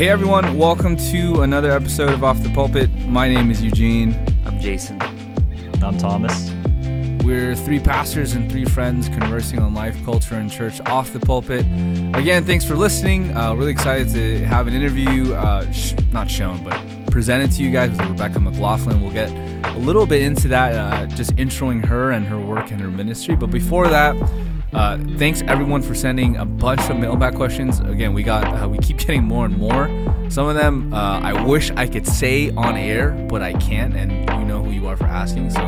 Hey everyone, welcome to another episode of Off the Pulpit. My name is Eugene. I'm Jason. I'm Thomas. We're three pastors and three friends conversing on life, culture, and church off the pulpit. Again, thanks for listening. Uh, really excited to have an interview, uh, sh- not shown, but presented to you guys with Rebecca McLaughlin. We'll get a little bit into that, uh, just introing her and her work and her ministry. But before that, uh, thanks everyone for sending a bunch of mailbag questions. Again, we got uh, we keep getting more and more. Some of them uh, I wish I could say on air, but I can't, and you know who you are for asking. So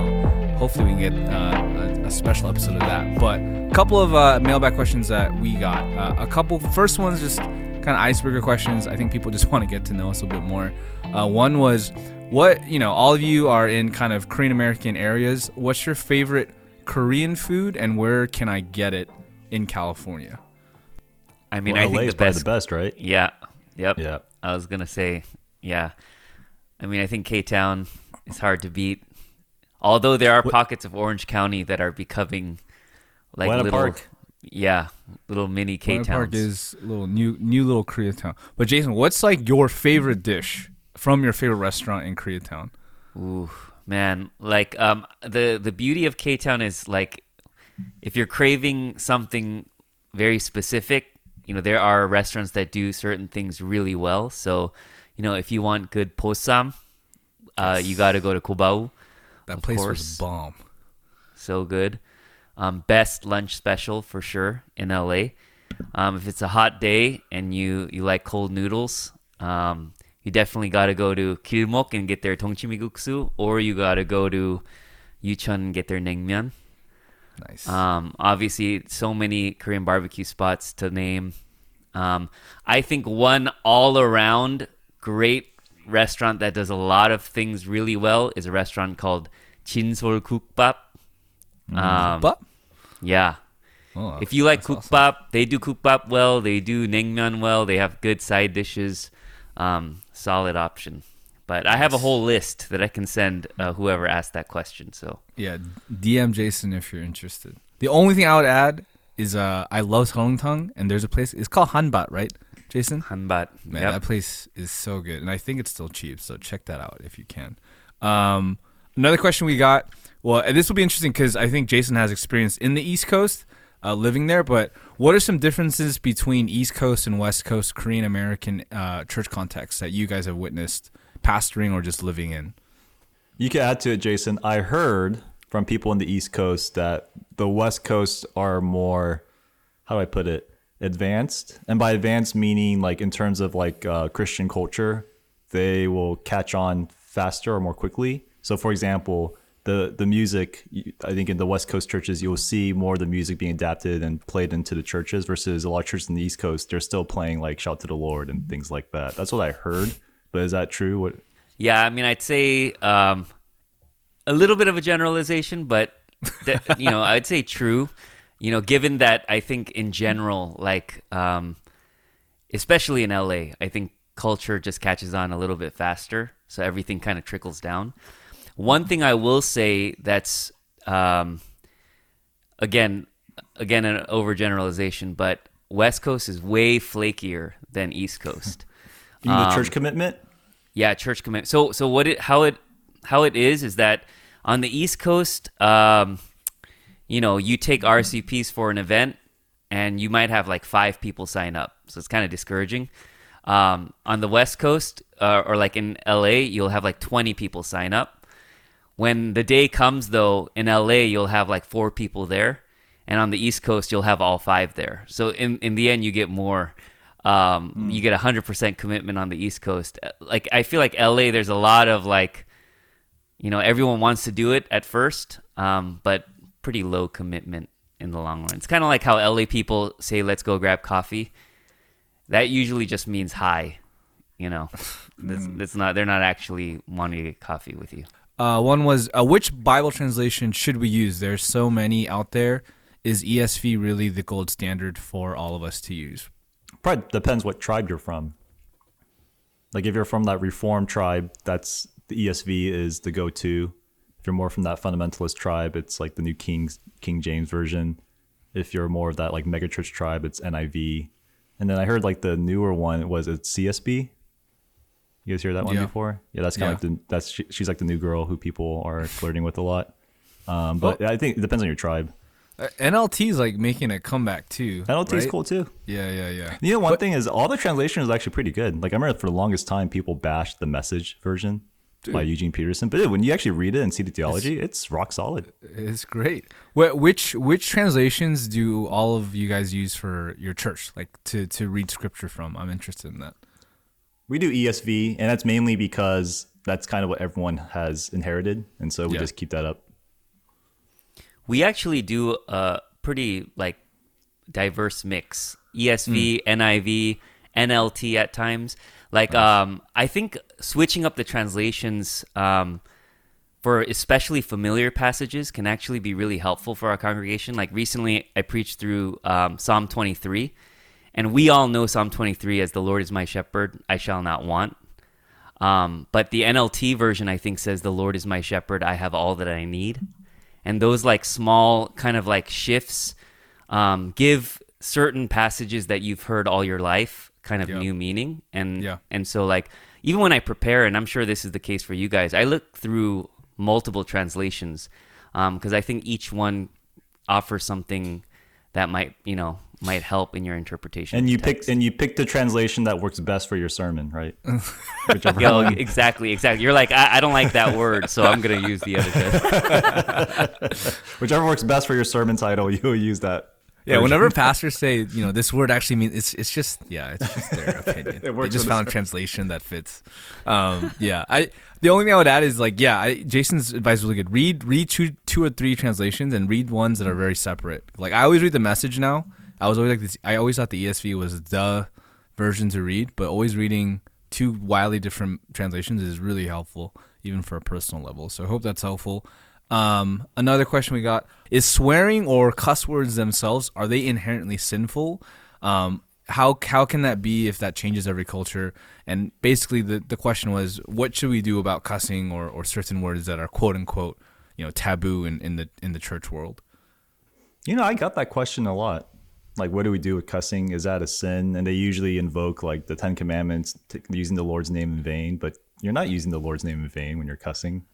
hopefully we can get uh, a, a special episode of that. But a couple of uh, mailbag questions that we got. Uh, a couple first ones just kind of icebreaker questions. I think people just want to get to know us a bit more. One was what you know. All of you are in kind of Korean American areas. What's your favorite Korean food, and where can I get it in California? I mean, well, I LA think is the probably best. the best, right? Yeah. Yep. Yeah. I was gonna say, yeah. I mean, I think K Town is hard to beat. Although there are pockets of Orange County that are becoming like Buena little, Park. yeah, little mini K Town. Park is little new, new little Koreatown. But Jason, what's like your favorite dish from your favorite restaurant in Koreatown? Ooh, man, like um, the the beauty of K Town is like, if you're craving something very specific, you know, there are restaurants that do certain things really well. So, you know, if you want good posam, uh, you got to go to Kobawoo. That place was course. a bomb. so good. Um, best lunch special for sure in LA. Um, if it's a hot day and you you like cold noodles, um, you definitely got to go to Kilmok and get their tongchimiguksu, or you got to go to Yuchun and get their naengmyeon. Nice. Um, obviously, so many Korean barbecue spots to name. Um, I think one all around great restaurant that does a lot of things really well is a restaurant called Chinsol Kukbap. Um, but yeah. oh, If you like that's awesome. kukbap, they do kukbap well. They do naengmyeon well. They have good side dishes. Um, solid option. But I have a whole list that I can send uh, whoever asked that question. So yeah, DM Jason if you're interested. The only thing I would add is uh, I love Hong Seongtang, and there's a place. It's called Hanbat, right, Jason? hanbat. Man, Yep. that place is so good, and I think it's still cheap. So check that out if you can. Um, another question we got. Well, and this will be interesting because I think Jason has experience in the East Coast, uh, living there. But what are some differences between East Coast and West Coast Korean American uh, church contexts that you guys have witnessed, pastoring or just living in? You can add to it, Jason. I heard from people in the East Coast that the West Coast are more, how do I put it, advanced. And by advanced, meaning like in terms of like uh, Christian culture, they will catch on faster or more quickly. So, for example, the the music, I think in the West Coast churches, you'll see more of the music being adapted and played into the churches versus a lot of churches in the East Coast, they're still playing like Shout to the Lord and things like that. That's what I heard. But is that true? What Yeah, I mean, I'd say um, a little bit of a generalization, but th- you know, I'd say true. You know, given that I think in general, like um, especially in LA, I think culture just catches on a little bit faster, so everything kind of trickles down. One thing I will say that's um, again, again an overgeneralization, but West Coast is way flakier than East Coast. you mean the Um, church commitment? Yeah, church commitment. So so what it how it how it is is that on the East Coast, um, you know, you take RSVPs for an event, and you might have like five people sign up, so it's kind of discouraging. Um, on the West Coast, uh, or like in LA, you'll have like twenty people sign up. When the day comes, though, in LA, you'll have like four people there, and on the East Coast, you'll have all five there. So in in the end, you get more. Um, You get hundred percent commitment on the East Coast. Like I feel like LA, there's a lot of like, you know, everyone wants to do it at first, um, but pretty low commitment in the long run. It's kind of like how LA people say, "Let's go grab coffee." That usually just means hi. You know, that's, that's not. They're not actually wanting to get coffee with you. Uh, one was uh, which Bible translation should we use? There's so many out there. Is ESV really the gold standard for all of us to use? Probably depends what tribe you're from. Like if you're from that Reformed tribe, that's the ESV is the go-to. If you're more from that fundamentalist tribe, it's like the New King's King James version. If you're more of that like megachurch tribe, it's NIV. And then I heard like the newer one was it's CSB. You guys hear that one Yeah. before? Yeah, that's kind Yeah. of like the that's she, she's like the new girl who people are flirting with a lot. Um, but I think it depends on your tribe. Uh, NLT is like making a comeback too. NLT is right? cool too. Yeah, yeah, yeah. You know, one thing is all the translation is actually pretty good. Like I remember for the longest time, people bashed the message version by Eugene Peterson, but when you actually read it and see the theology, it's rock solid. It's great. Wh- Which which translations do all of you guys use for your church, like to to read scripture from? I'm interested in that. We do ESV, and that's mainly because that's kind of what everyone has inherited, and so we Yeah. just keep that up. We actually do a pretty like diverse mix. ESV, NIV, NLT at times. Like um I think switching up the translations um for especially familiar passages can actually be really helpful for our congregation. Like recently I preached through um, Psalm 23 and we all know Psalm 23 as the Lord is my shepherd, I shall not want. Um, but the NLT version, I think, says, The Lord is my shepherd, I have all that I need. And those like small kind of like shifts um, give certain passages that you've heard all your life kind of Yeah. new meaning. And, Yeah. and so, like, even when I prepare, and I'm sure this is the case for you guys, I look through multiple translations because I think each one offers something that might, you know, might help in your interpretation. And you the pick and you pick the translation that works best for your sermon, right? Whichever Yo, one. exactly, exactly. You're like, I, I don't like that word, so I'm gonna use the other test. Whichever works best for your sermon title, you'll use that. Yeah, version. whenever pastors say, you know, this word actually means it's it's just yeah, it's just their opinion. they just found a translation that fits. Um, yeah, I the only thing I would add is like yeah, I, Jason's advice was really good. Read read two two or three translations and read ones that are very separate. Like I always read the message now. I was always like this. I always thought the ESV was the version to read, but always reading two wildly different translations is really helpful, even for a personal level. So I hope that's helpful. Um, another question we got is swearing or cuss words themselves are they inherently sinful? Um, how how can that be if that changes every culture? And basically, the the question was, what should we do about cussing or, or certain words that are quote unquote you know taboo in, in the in the church world? You know, I got that question a lot. Like, what do we do with cussing? Is that a sin? And they usually invoke like the Ten Commandments, t- using the Lord's name in vain. But you're not using the Lord's name in vain when you're cussing,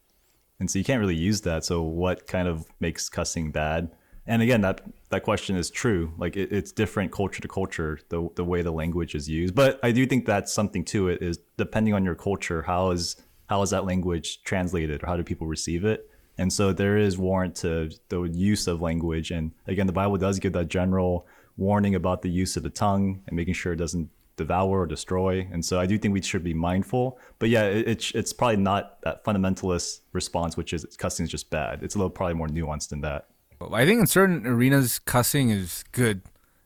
and so you can't really use that. So, what kind of makes cussing bad? And again, that that question is true. Like, it, it's different culture to culture, the the way the language is used. But I do think that's something to it. Is depending on your culture, how is how is that language translated, or how do people receive it? And so there is warrant to the use of language. And again, the Bible does give that general warning about the use of the tongue and making sure it doesn't devour or destroy. And so I do think we should be mindful. But yeah, it, it's it's probably not that fundamentalist response, which is cussing is just bad. It's a little probably more nuanced than that. I think in certain arenas, cussing is good.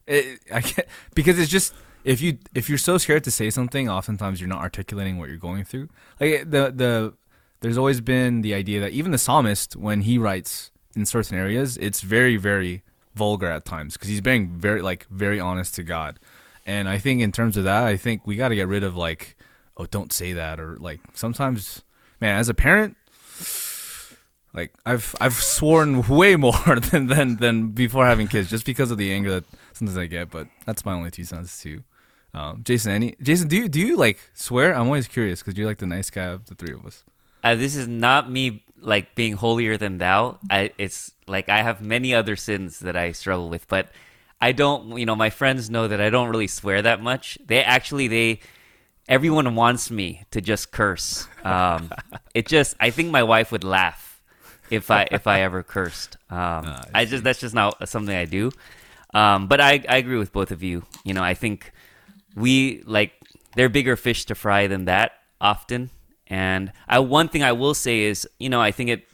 It, I can't, because it's just if you if you're so scared to say something, oftentimes you're not articulating what you're going through. Like eh, the the there's always been the idea that even the psalmist, when he writes in certain areas, it's very very vulgar at times because he's being very like very honest to God. And I think in terms of that, I think we got to get rid of like, oh, don't say that, or like sometimes, man, as a parent, like I've I've sworn way more than than than before having kids, just because of the anger that sometimes I get. But that's my only two cents too. Um, Jason, any Jason, do you do you like swear? I'm always curious because you're like the nice guy of the three of us. Uh, this is not me like being holier than thou. I, it's like I have many other sins that I struggle with, but I don't. You know, my friends know that I don't really swear that much. They actually they everyone wants me to just curse. Um, it just I think my wife would laugh if I if I ever cursed. Um, I just that's just not something I do. Um, but I I agree with both of you. You know, I think we like they're bigger fish to fry than that often. And I one thing I will say is, you know, I think it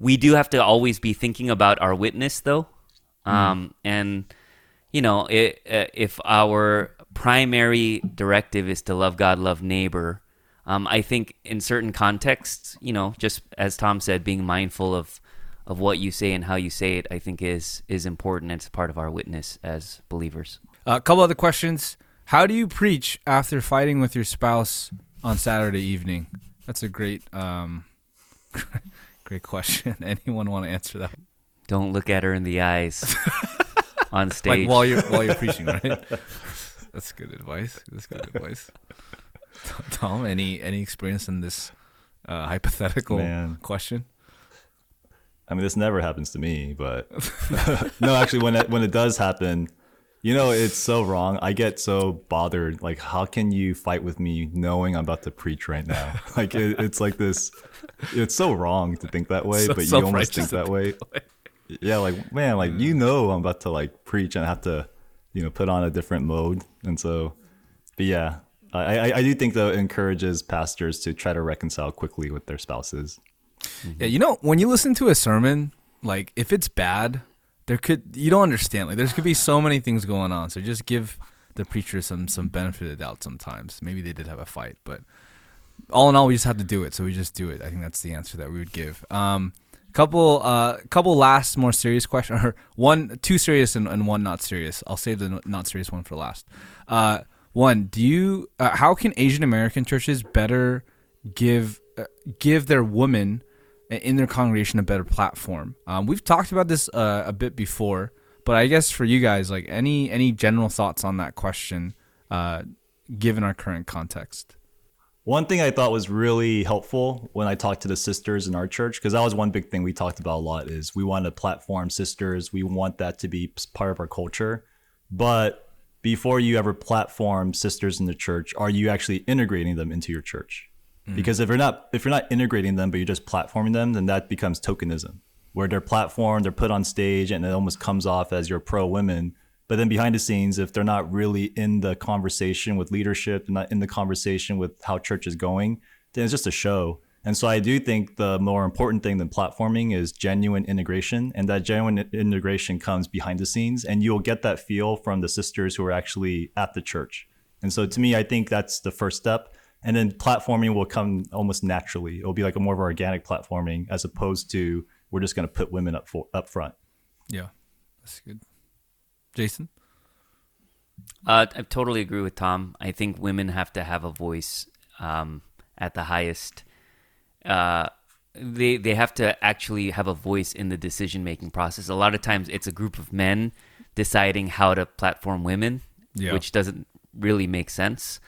we do have to always be thinking about our witness though. Um, and you know, it, uh, if our primary directive is to love God, love neighbor, um, I think in certain contexts, you know, just as Tom said, being mindful of of what you say and how you say it, I think is is important. It's part of our witness as believers. Uh, a couple other questions. How do you preach after fighting with your spouse on Saturday evening? That's a great um, great question. Anyone want to answer that? Don't look at her in the eyes on stage. Like while you're while you're preaching, right? That's good advice. That's good advice. Tom, any any experience in this uh, hypothetical Man. question? I mean, this never happens to me, but no, actually, when it when it does happen, you know, it's so wrong. I get so bothered. Like, how can you fight with me knowing I'm about to preach right now? Like, it, it's like this. It's so wrong to think that way, So but you almost self-righteous think that way. Yeah, like man, like you know, I'm about to like preach and I have to, you know, put on a different mode, and so, but yeah, I I, I do think though it encourages pastors to try to reconcile quickly with their spouses. Yeah, you know, when you listen to a sermon, like if it's bad, there could you don't understand. Like there's could be so many things going on. So just give the preacher some some benefit of the doubt sometimes. Maybe they did have a fight, but all in all, we just have to do it. So we just do it. I think that's the answer that we would give. Um, couple uh couple last more serious question or one two serious and, and one not serious. I'll save the not serious one for last. Uh, one, do you uh, how can Asian American churches better give uh, give their women in their congregation a better platform. Um, we've talked about this uh, a bit before, but I guess for you guys, like any any general thoughts on that question, uh, given our current context. One thing I thought was really helpful when I talked to the sisters in our church, because that was one big thing we talked about a lot, is we want to platform sisters. We want that to be part of our culture. But before you ever platform sisters in the church, are you actually integrating them into your church? Mm. Because if you're not if you're not integrating them, but you're just platforming them, then that becomes tokenism, where they're platformed, they're put on stage, and it almost comes off as you're pro women. But then behind the scenes, if they're not really in the conversation with leadership, they're not in the conversation with how church is going, then it's just a show. And so I do think the more important thing than platforming is genuine integration. And that genuine integration comes behind the scenes. And you'll get that feel from the sisters who are actually at the church. And so to me, I think that's the first step. And then platforming will come almost naturally. It'll be like a more of organic platforming as opposed to we're just going to put women up for, up front. Yeah, that's good. Jason, Uh, I totally agree with Tom. I think women have to have a voice um, at the highest. Uh, they they have to actually have a voice in the decision making process. A lot of times, it's a group of men deciding how to platform women, Yeah. which doesn't really make sense.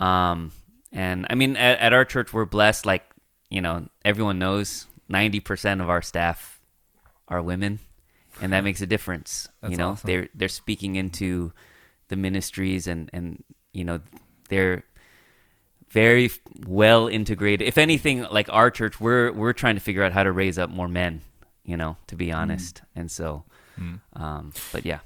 Um, and I mean, at, at our church, we're blessed. Like you know, everyone knows ninety percent of our staff are women, and that makes a difference. That's you know, awesome. they're they're speaking into the ministries, and and you know, they're very well integrated. If anything, like our church, we're we're trying to figure out how to raise up more men. You know, to be honest, and so, um, but yeah,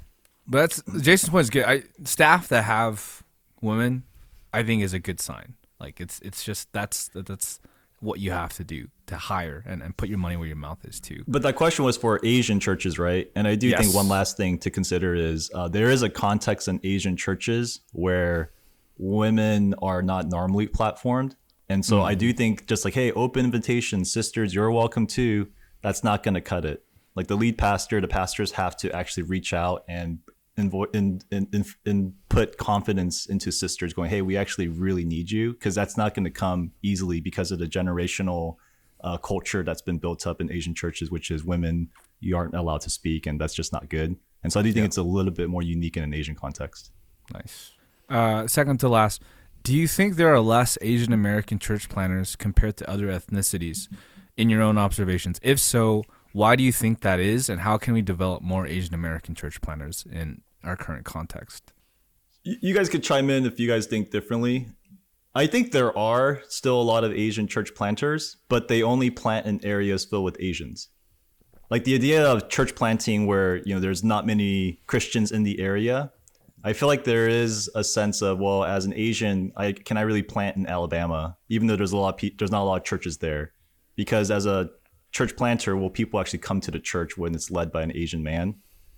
but that's Jason's point is good. I, staff that have women, I think, is a good sign. Like it's it's just that's that's what you have to do to hire and, and put your money where your mouth is too. But that question was for Asian churches, right? And I do Yes. think one last thing to consider is uh, there is a context in Asian churches where women are not normally platformed. And so I do think just like, hey, open invitation, sisters, you're welcome too. That's not going to cut it. Like the lead pastor, the pastors have to actually reach out and invo- in, in, in, in put confidence into sisters going, hey, we actually really need you because that's not going to come easily because of the generational uh, culture that's been built up in Asian churches, which is women you aren't allowed to speak, and that's just not good. And so I do think it's a little bit more unique in an Asian context. Nice. Uh, second to last, do you think there are less Asian American church planters compared to other ethnicities in your own observations? If so, why do you think that is, and how can we develop more Asian American church planters in our current context? You guys could chime in if you guys think differently. I think there are still a lot of Asian church planters, but they only plant in areas filled with Asians. Like the idea of church planting where, you know, there's not many Christians in the area. I feel like there is a sense of, well, as an Asian, I can I really plant in Alabama, even though there's a lot of pe- there's not a lot of churches there, because as a church planter, will people actually come to the church when it's led by an Asian man?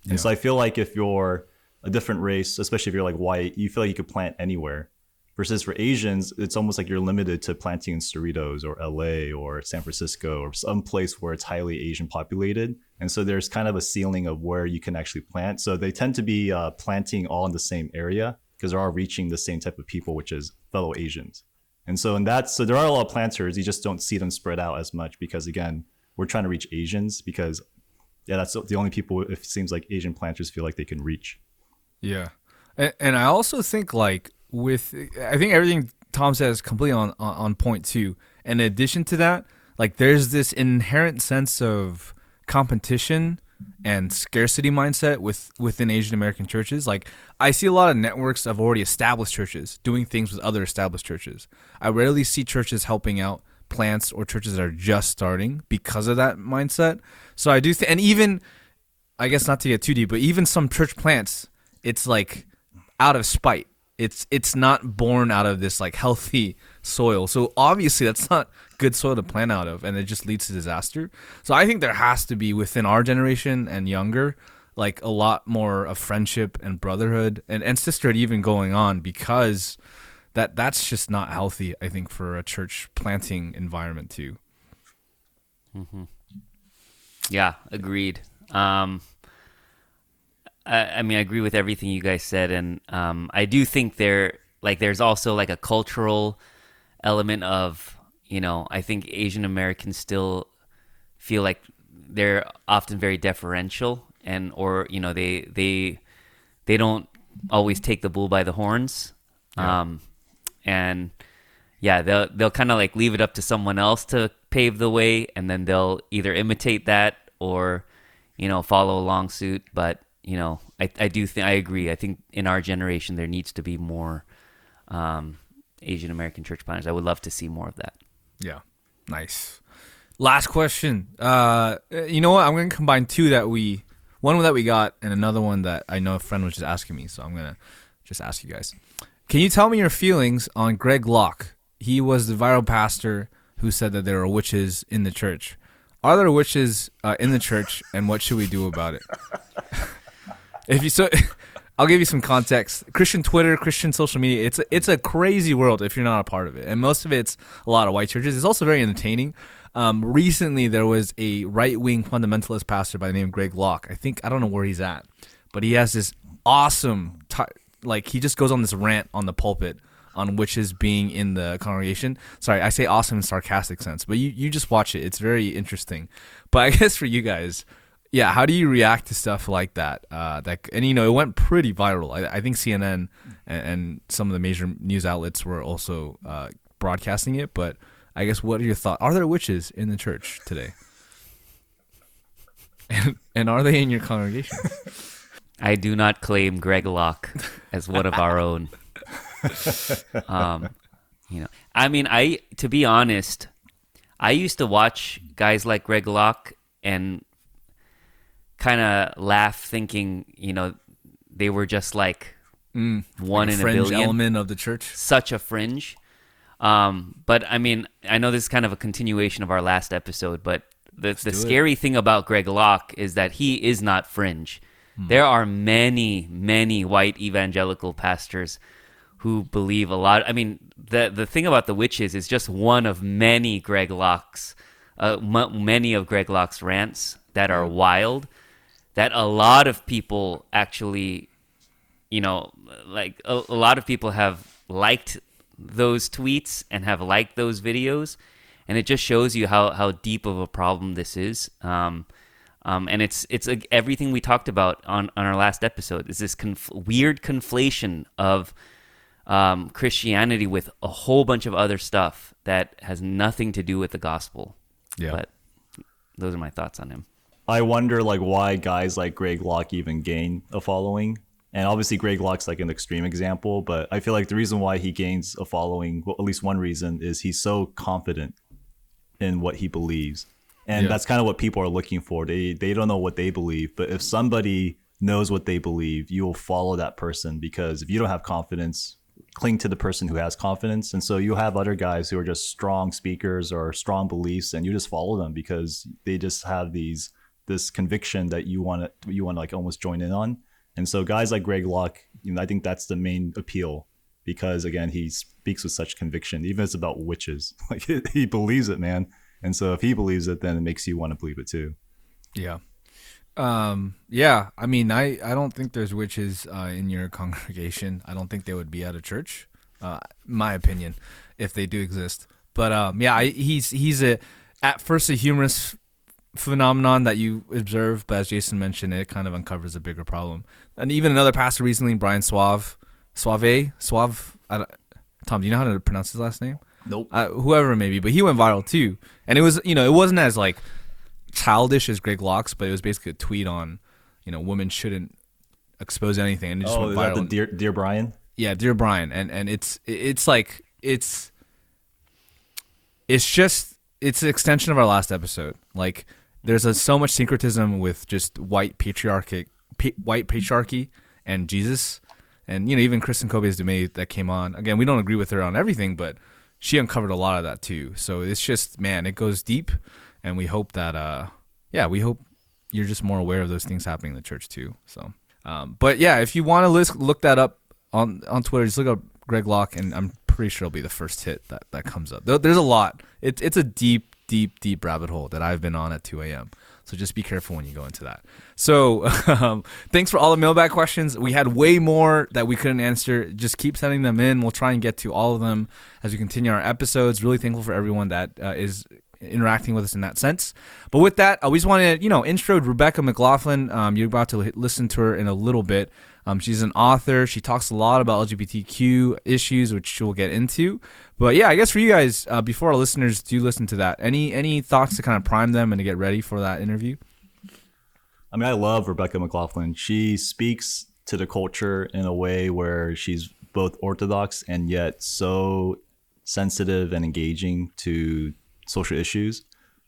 And so I feel like if you're a different race, especially if you're like white, you feel like you could plant anywhere. Versus for Asians, it's almost like you're limited to planting in Cerritos or LA or San Francisco or some place where it's highly Asian populated. And so there's kind of a ceiling of where you can actually plant. So they tend to be uh, planting all in the same area because they're all reaching the same type of people, which is fellow Asians. And so in that, so there are a lot of planters. You just don't see them spread out as much because again, we're trying to reach Asians because yeah, that's the only people it seems like Asian planters feel like they can reach. Yeah, and, and I also think like with I think everything Tom says completely on, on point too. In addition to that, like there's this inherent sense of competition and scarcity mindset with within Asian American churches. Like I see a lot of networks of already established churches doing things with other established churches. I rarely see churches helping out plants or churches that are just starting because of that mindset. So I do think, and even I guess not to get too deep, but even some church plants, it's like out of spite. It's it's not born out of this like healthy soil. So obviously that's not good soil to plant out of and it just leads to disaster. So I think there has to be within our generation and younger like a lot more of friendship and brotherhood and, and sisterhood even going on because that that's just not healthy, I think, for a church planting environment too. Yeah, agreed. Um, I, I mean, I agree with everything you guys said, and um, I do think there, like, there's also like a cultural element of, you know, I think Asian Americans still feel like they're often very deferential, and or you know, they they they don't always take the bull by the horns, um, and yeah, they'll they'll kind of like leave it up to someone else to pave the way, and then they'll either imitate that or you know follow along suit. But you know, I I do think I agree. I think in our generation there needs to be more um, Asian American church planters. I would love to see more of that. Yeah. Nice. Last question. Uh, you know what? I'm to combine two that we, one that we got and another one that I know a friend was just asking me. So I'm to just ask you guys. Can you tell me your feelings on Greg Locke? He was the viral pastor who said that there are witches in the church. Are there witches uh, in the church and what should we do about it? if you so I'll give you some context. Christian Twitter, Christian social media, it's a, it's a crazy world if you're not a part of it. And most of it's a lot of white churches. It's also very entertaining. Um, recently, there was a right wing fundamentalist pastor by the name of Greg Locke. I think, I don't know where he's at, but he has this awesome, t- like, he just goes on this rant on the pulpit on witches being in the congregation. Sorry, I say awesome in sarcastic sense, but you, you just watch it. It's very interesting. But I guess for you guys, yeah, how do you react to stuff like that? Uh, that and you know it went pretty viral. I, I think CNN and, and some of the major news outlets were also uh, broadcasting it. But I guess what are your thoughts? Are there witches in the church today? And, and are they in your congregation? I do not claim Greg Locke as one of our own. Um, you know, I mean, I to be honest, I used to watch guys like Greg Locke and kind of laugh, thinking, you know, they were just like one Like in a fringe billion, element of the church. such a fringe. Um, but I mean, I know this is kind of a continuation of our last episode, but the the do it. scary thing about Greg Locke is that he is not fringe. Hmm. There are many, many white evangelical pastors who believe a lot. I mean, the the thing about the witches is just one of many Greg Locke's, uh, m- many of Greg Locke's rants that are wild. That a lot of people actually you know, like a, a lot of people have liked those tweets and have liked those videos, and it just shows you how how deep of a problem this is. Um, um, and it's it's like everything we talked about on on our last episode is this conf- weird conflation of um, Christianity with a whole bunch of other stuff that has nothing to do with the gospel. Yeah. But those are my thoughts on him. I wonder like why guys like Greg Locke even gain a following. And obviously Greg Locke's like an extreme example, but I feel like the reason why he gains a following, well, at least one reason, is he's so confident in what he believes. And Yeah. that's kind of what people are looking for. They they don't know what they believe, but if somebody knows what they believe, you'll follow that person because if you don't have confidence, cling to the person who has confidence. And so you have other guys who are just strong speakers or strong beliefs and you just follow them because they just have these this conviction that you want to you want to like almost join in on. And so guys like Greg Locke, you know, I think that's the main appeal because again, he speaks with such conviction, even if it's about witches. Like he believes it, man. And so if he believes it, then it makes you want to believe it too. Yeah. Um, yeah, I mean, I, I don't think there's witches uh, in your congregation. I don't think they would be at a church, uh, my opinion, if they do exist. But um, yeah, I, he's he's a at first a humorous phenomenon that you observe, but as Jason mentioned, it kind of uncovers a bigger problem. And even another pastor recently, Brian Suave, Suave, Suave, Tom, do you know how to pronounce his last name? Nope. Uh, whoever it may be, but he went viral too. And it was, you know, it wasn't as like childish as Greg Locke's, but it was basically a tweet on, you know, women shouldn't expose anything, and it just oh, went viral. the dear dear Brian? yeah, dear Brian, and and it's it's like it's it's just it's an extension of our last episode. Like there's a, so much syncretism with just white patriarchy, pa- white patriarchy, and Jesus, and you know even Kristin Kobes Du Mez that came on. Again, we don't agree with her on everything, but she uncovered a lot of that too. So it's just man, it goes deep, and we hope that uh yeah, we hope you're just more aware of those things happening in the church too. So, um, but yeah, if you want to look that up on on Twitter, just look up Greg Locke, and I'm pretty sure it'll be the first hit that that comes up. There's a lot. It's it's a deep, deep, deep rabbit hole that I've been on at 2 a.m. So just be careful when you go into that. So um, thanks for all the mailbag questions. We had way more that we couldn't answer. Just keep sending them in. We'll try and get to all of them as we continue our episodes. Really thankful for everyone that uh, is interacting with us in that sense. But with that, I always want to, you know, intro Rebecca McLaughlin. Um, you're about to listen to her in a little bit. Um, she's an author. She talks a lot about LGBTQ issues, which we'll get into. But yeah, I guess for you guys, uh, before our listeners do listen to that, any any thoughts to kind of prime them and to get ready for that interview? I mean, I love Rebecca McLaughlin. She speaks to the culture in a way where she's both orthodox and yet so sensitive and engaging to social issues.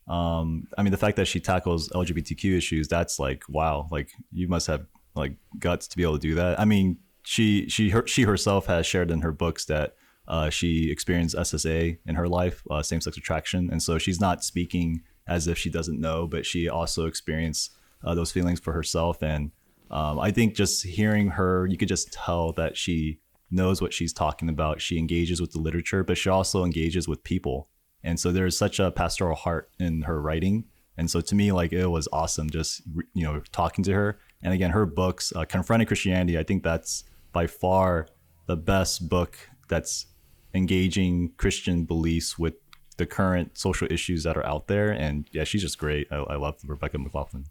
Um, I mean, the fact that she tackles LGBTQ issues, that's like, wow, like you must have like guts to be able to do that. I mean, she she her, she herself has shared in her books that uh, she experienced SSA in her life, uh, same sex attraction, and so she's not speaking as if she doesn't know, but she also experienced uh, those feelings for herself. And um, I think just hearing her, you could just tell that she knows what she's talking about. She engages with the literature, but she also engages with people. And so there's such a pastoral heart in her writing. And so to me, like it was awesome just, you know, talking to her. And again, her books, uh, Confronting Christianity, I think that's by far the best book that's engaging Christian beliefs with the current social issues that are out there. And yeah, she's just great. I, I love Rebecca McLaughlin.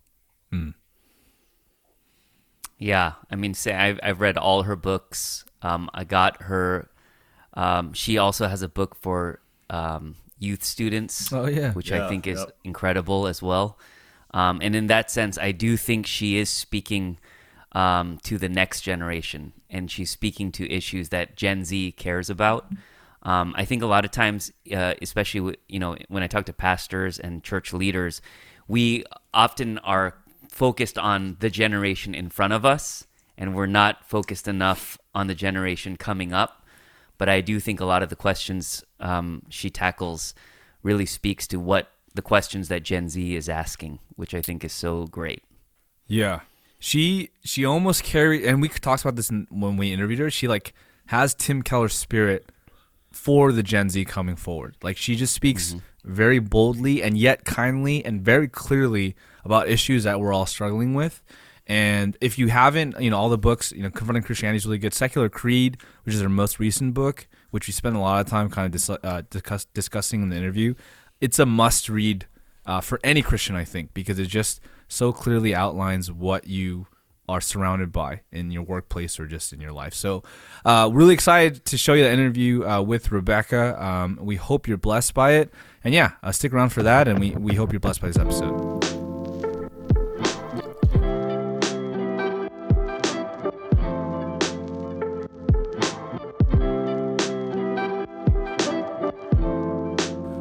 Yeah, I mean, say I've I've read all her books. Um, I got her. Um, she also has a book for um, youth students. Oh, yeah. which I think is yep. incredible as well. Um, and in that sense, I do think she is speaking um, to the next generation, and she's speaking to issues that Gen Z cares about. Um, I think a lot of times, uh, especially you know when I talk to pastors and church leaders, we often are focused on the generation in front of us, and we're not focused enough on the generation coming up. But I do think a lot of the questions um, she tackles really speaks to what the questions that Gen Z is asking, which I think is so great. Yeah, she she almost carried, and we talked about this in, when we interviewed her. She like has Tim Keller's spirit for the Gen Z coming forward. Like she just speaks very boldly and yet kindly and very clearly about issues that we're all struggling with. And if you haven't, you know, all the books, you know, Confronting Christianity is really good. Secular Creed, which is her most recent book, which we spent a lot of time kind of dis- uh, discuss- discussing in the interview, it's a must read uh, for any Christian, I think, because it just so clearly outlines what you are surrounded by in your workplace or just in your life. So, uh, really excited to show you that interview uh, with Rebecca. Um, we hope you're blessed by it. And yeah, uh, stick around for that. And we, we hope you're blessed by this episode.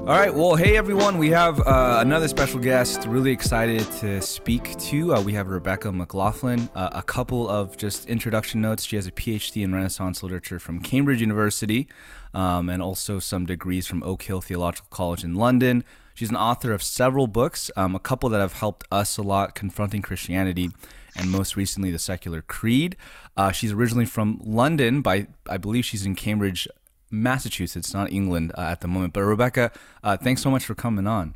All right. Well, hey everyone. We have uh, another special guest. Really excited to speak to. Uh, we have Rebecca McLaughlin. Uh, a couple of just introduction notes. She has a PhD in Renaissance literature from Cambridge University, um, and also some degrees from Oak Hill Theological College in London. She's an author of several books. Um, a couple that have helped us a lot: confronting Christianity, and most recently, the Secular Creed. Uh, she's originally from London, by I believe she's in Cambridge Massachusetts, not England uh, at the moment. But Rebecca, uh, thanks so much for coming on.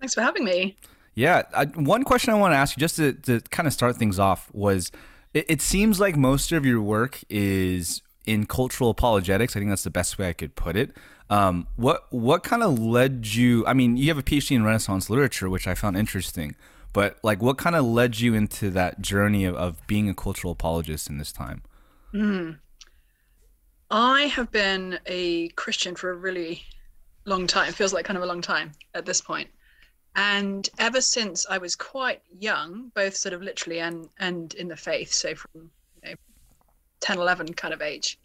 Thanks for having me. Yeah, I, one question I want to ask you, just to, to kind of start things off, was it, it seems like most of your work is in cultural apologetics. I think that's the best way I could put it. Um, what what kind of led you? I mean, you have a PhD in Renaissance literature, which I found interesting. But like, what kind of led you into that journey of, of being a cultural apologist in this time? I have been a Christian for a really long time. It feels like kind of a long time at this point. And ever since I was quite young, both sort of literally and and in the faith, so from you know, 10, 11 kind of age,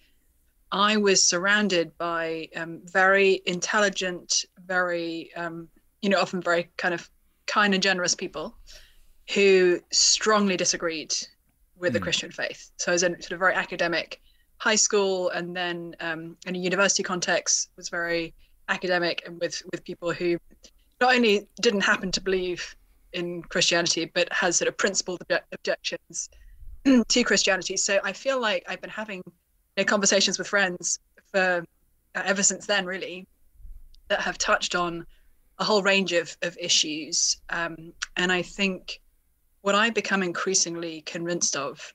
I was surrounded by um, very intelligent, very um, you know, often very kind of kind and generous people who strongly disagreed with mm. the hmm. Christian faith. So I was in sort of very academic high school and then um, in a university context was very academic and with with people who not only didn't happen to believe in Christianity but has sort of principled objections to Christianity. So I feel like I've been having you know, conversations with friends for uh, ever since then, really, that have touched on a whole range of of issues. Um, and I think what I've become increasingly convinced of,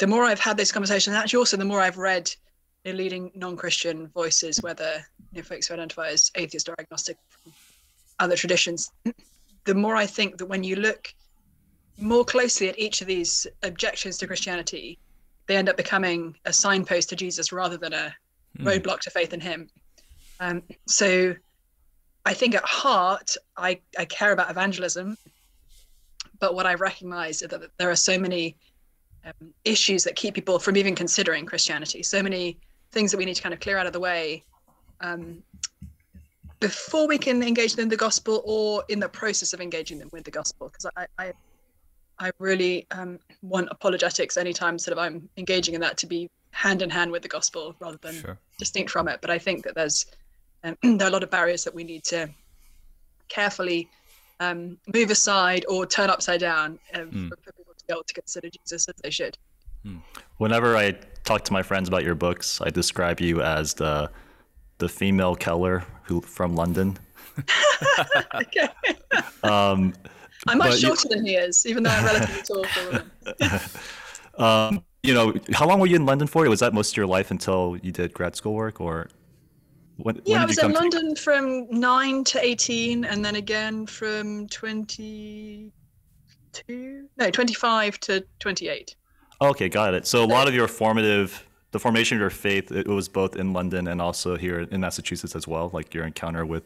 the more I've had this conversation, and actually also the more I've read know, leading non-Christian voices, whether you know, folks who identify as atheist or agnostic from other traditions, the more I think that when you look more closely at each of these objections to Christianity, they end up becoming a signpost to Jesus rather than a mm. roadblock to faith in Him. Um, so I think at heart, I, I care about evangelism but what I recognize is that there are so many um, issues that keep people from even considering Christianity. So many things that we need to kind of clear out of the way um, before we can engage them in the gospel or in the process of engaging them with the gospel. Because I, I, I really um, want apologetics anytime sort of I'm engaging in that to be hand in hand with the gospel rather than sure. distinct from it. But I think that there's um, there are a lot of barriers that we need to carefully um, move aside or turn upside down um, mm. for, for, people to be able to consider Jesus as they should. Mm. Whenever I talk to my friends about your books, I describe you as the the female Keller who from London. okay. um, I'm much shorter you, than he is, even though I'm relatively tall for a um, you know, how long were you in London for? Was that most of your life until you did grad school work, or when, yeah, when I was in London to... from nine to eighteen, and then again from twenty-two, no, twenty-five to twenty-eight. Okay, got it. So a lot of your formative, the formation of your faith, it was both in London and also here in Massachusetts as well. Like your encounter with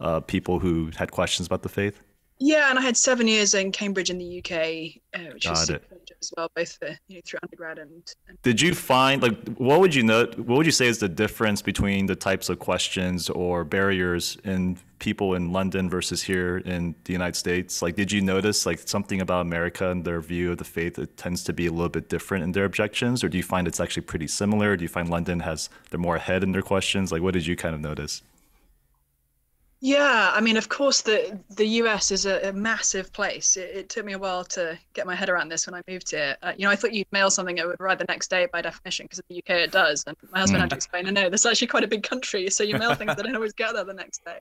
uh, people who had questions about the faith. Yeah, and I had seven years in Cambridge in the UK, uh, which Got was it. as well, both for, you know, through undergrad and, and. Did you find like what would you know? What would you say is the difference between the types of questions or barriers in people in London versus here in the United States? Like, did you notice like something about America and their view of the faith? It tends to be a little bit different in their objections, or do you find it's actually pretty similar? Do you find London has they're more ahead in their questions? Like, what did you kind of notice? Yeah, I mean, of course, the the US is a, a massive place. It, it, took me a while to get my head around this when I moved here. Uh, you know, I thought you'd mail something it would arrive the next day by definition, because in the UK it does. And my husband mm. had to explain, no, no, this is actually quite a big country, so you mail things that don't always get there the next day.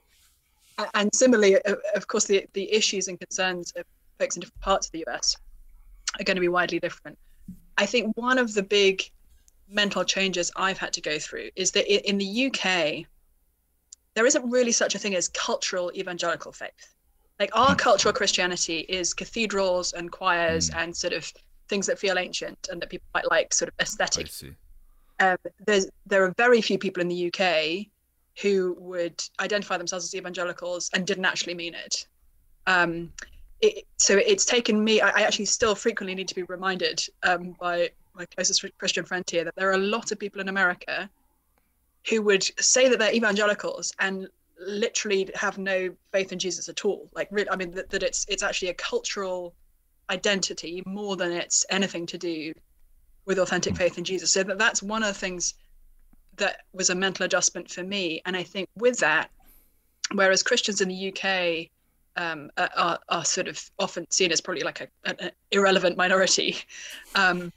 And similarly, of course, the the issues and concerns of folks in different parts of the US are going to be widely different. I think one of the big mental changes I've had to go through is that in the UK there isn't really such a thing as cultural evangelical faith. Like our hmm. cultural Christianity is cathedrals and choirs mm. and sort of things that feel ancient and that people might like sort of aesthetic. Um, there's there are very few people in the UK who would identify themselves as evangelicals and didn't actually mean it. Um, it so it's taken me. I, I, actually still frequently need to be reminded um, by my closest Christian friend here that there are a lot of people in America who would say that they're evangelicals and literally have no faith in Jesus at all. Like, I mean, that, that it's it's actually a cultural identity more than it's anything to do with authentic faith in Jesus. So that that's one of the things that was a mental adjustment for me. And I think with that, whereas Christians in the UK um, are, are, sort of often seen as probably like a, an irrelevant minority, um,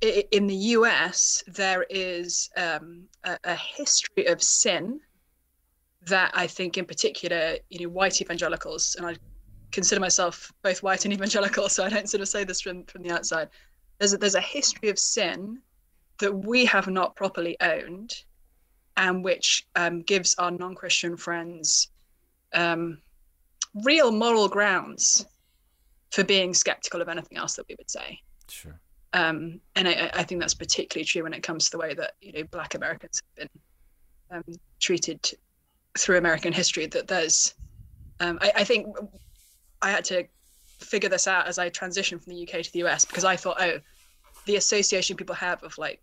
in the US, there is um, a, a, history of sin that I think, in particular, you know, white evangelicals, and I consider myself both white and evangelical, so I don't sort of say this from, from the outside. There's a, there's a history of sin that we have not properly owned, and which um, gives our non-Christian friends um, real moral grounds for being skeptical of anything else that we would say. Sure. Um, and I, I, think that's particularly true when it comes to the way that you know Black Americans have been um, treated through American history. That there's, um, I, I, think, I had to figure this out as I transitioned from the UK to the US because I thought, oh, the association people have of like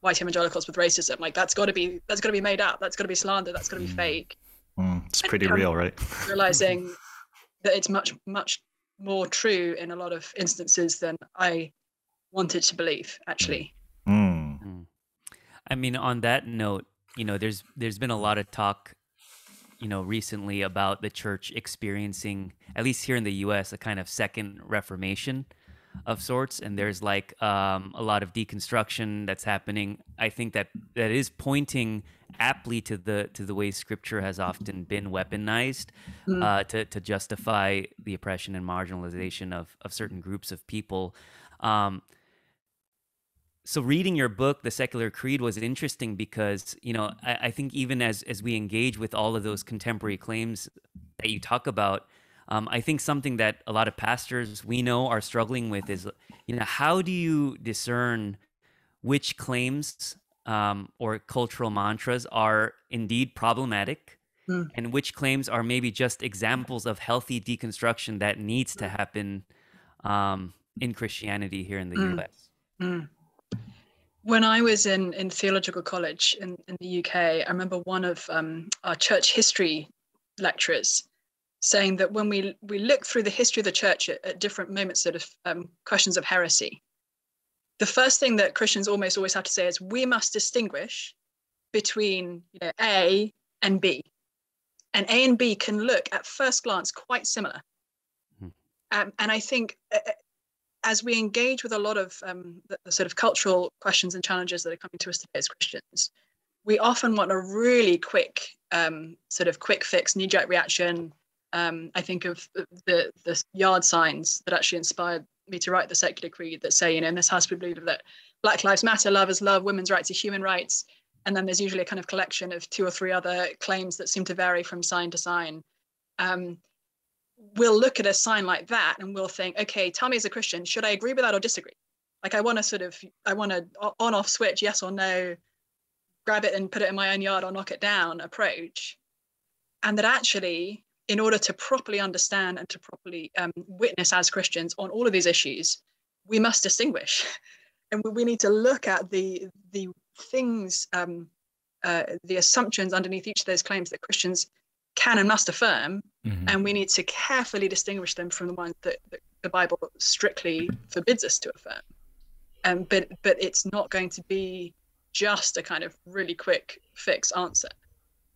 white evangelicals with racism, like that's got to be that's got to be made up. That's got to be slander. That's got to be mm. fake. Mm, it's pretty real, right? realizing that it's much much more true in a lot of instances than I wanted to believe actually mm. mm. i mean on that note you know there's there's been a lot of talk you know recently about the church experiencing at least here in the us a kind of second reformation of sorts and there's like um, a lot of deconstruction that's happening i think that that is pointing aptly to the to the way scripture has often been weaponized mm. uh, to to justify the oppression and marginalization of of certain groups of people um, so reading your book the secular creed was interesting because you know I, I, think even as as we engage with all of those contemporary claims that you talk about um, i think something that a lot of pastors we know are struggling with is you know how do you discern which claims um, or cultural mantras are indeed problematic mm. and which claims are maybe just examples of healthy deconstruction that needs to happen um, in christianity here in the mm. us mm when I was in, in theological college in, in the UK, I remember one of um, our church history lecturers saying that when we, we look through the history of the church at, at different moments sort of um, questions of heresy, the first thing that Christians almost always have to say is we must distinguish between you know, A and B. And A and B can look at first glance quite similar. Hmm. Um, and I think uh, as we engage with a lot of um, the, the, sort of cultural questions and challenges that are coming to us today as Christians, we often want a really quick, um, sort of quick fix, knee jerk reaction. Um, I think of the the yard signs that actually inspired me to write the secular creed that say, you know, in this house we believe that Black Lives Matter, love is love, women's rights are human rights, and then there's usually a kind of collection of two or three other claims that seem to vary from sign to sign. Um, we'll look at a sign like that and we'll think, okay, tell me as a Christian, should I agree with that or disagree? Like I want to sort of, I want to on off switch, yes or no, grab it and put it in my own yard or knock it down approach. And that actually, in order to properly understand and to properly um, witness as Christians on all of these issues, we must distinguish. and we, need to look at the, the things, um, uh, the assumptions underneath each of those claims that Christians can and must affirm, mm-hmm. and we need to carefully distinguish them from the ones that, that the Bible strictly forbids us to affirm. Um, but but it's not going to be just a kind of really quick fix answer.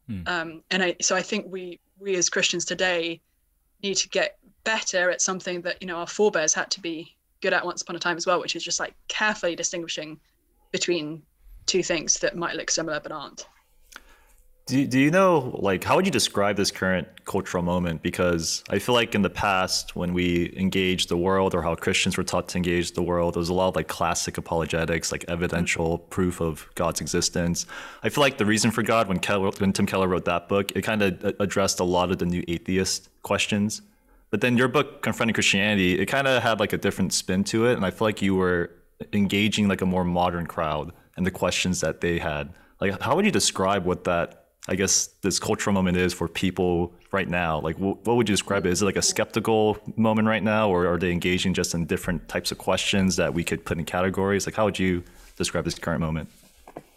Mm. Um, and I, so I think we we as Christians today need to get better at something that you know our forebears had to be good at once upon a time as well, which is just like carefully distinguishing between two things that might look similar but aren't. Do, do you know, like, how would you describe this current cultural moment? Because I feel like in the past, when we engaged the world or how Christians were taught to engage the world, there was a lot of like classic apologetics, like evidential proof of God's existence. I feel like the reason for God, when, Keller, when Tim Keller wrote that book, it kind of addressed a lot of the new atheist questions. But then your book, Confronting Christianity, it kind of had like a different spin to it. And I feel like you were engaging like a more modern crowd and the questions that they had. Like, how would you describe what that I guess this cultural moment is for people right now? Like, what would you describe it? Is it like a skeptical moment right now, or are they engaging just in different types of questions that we could put in categories? Like, how would you describe this current moment?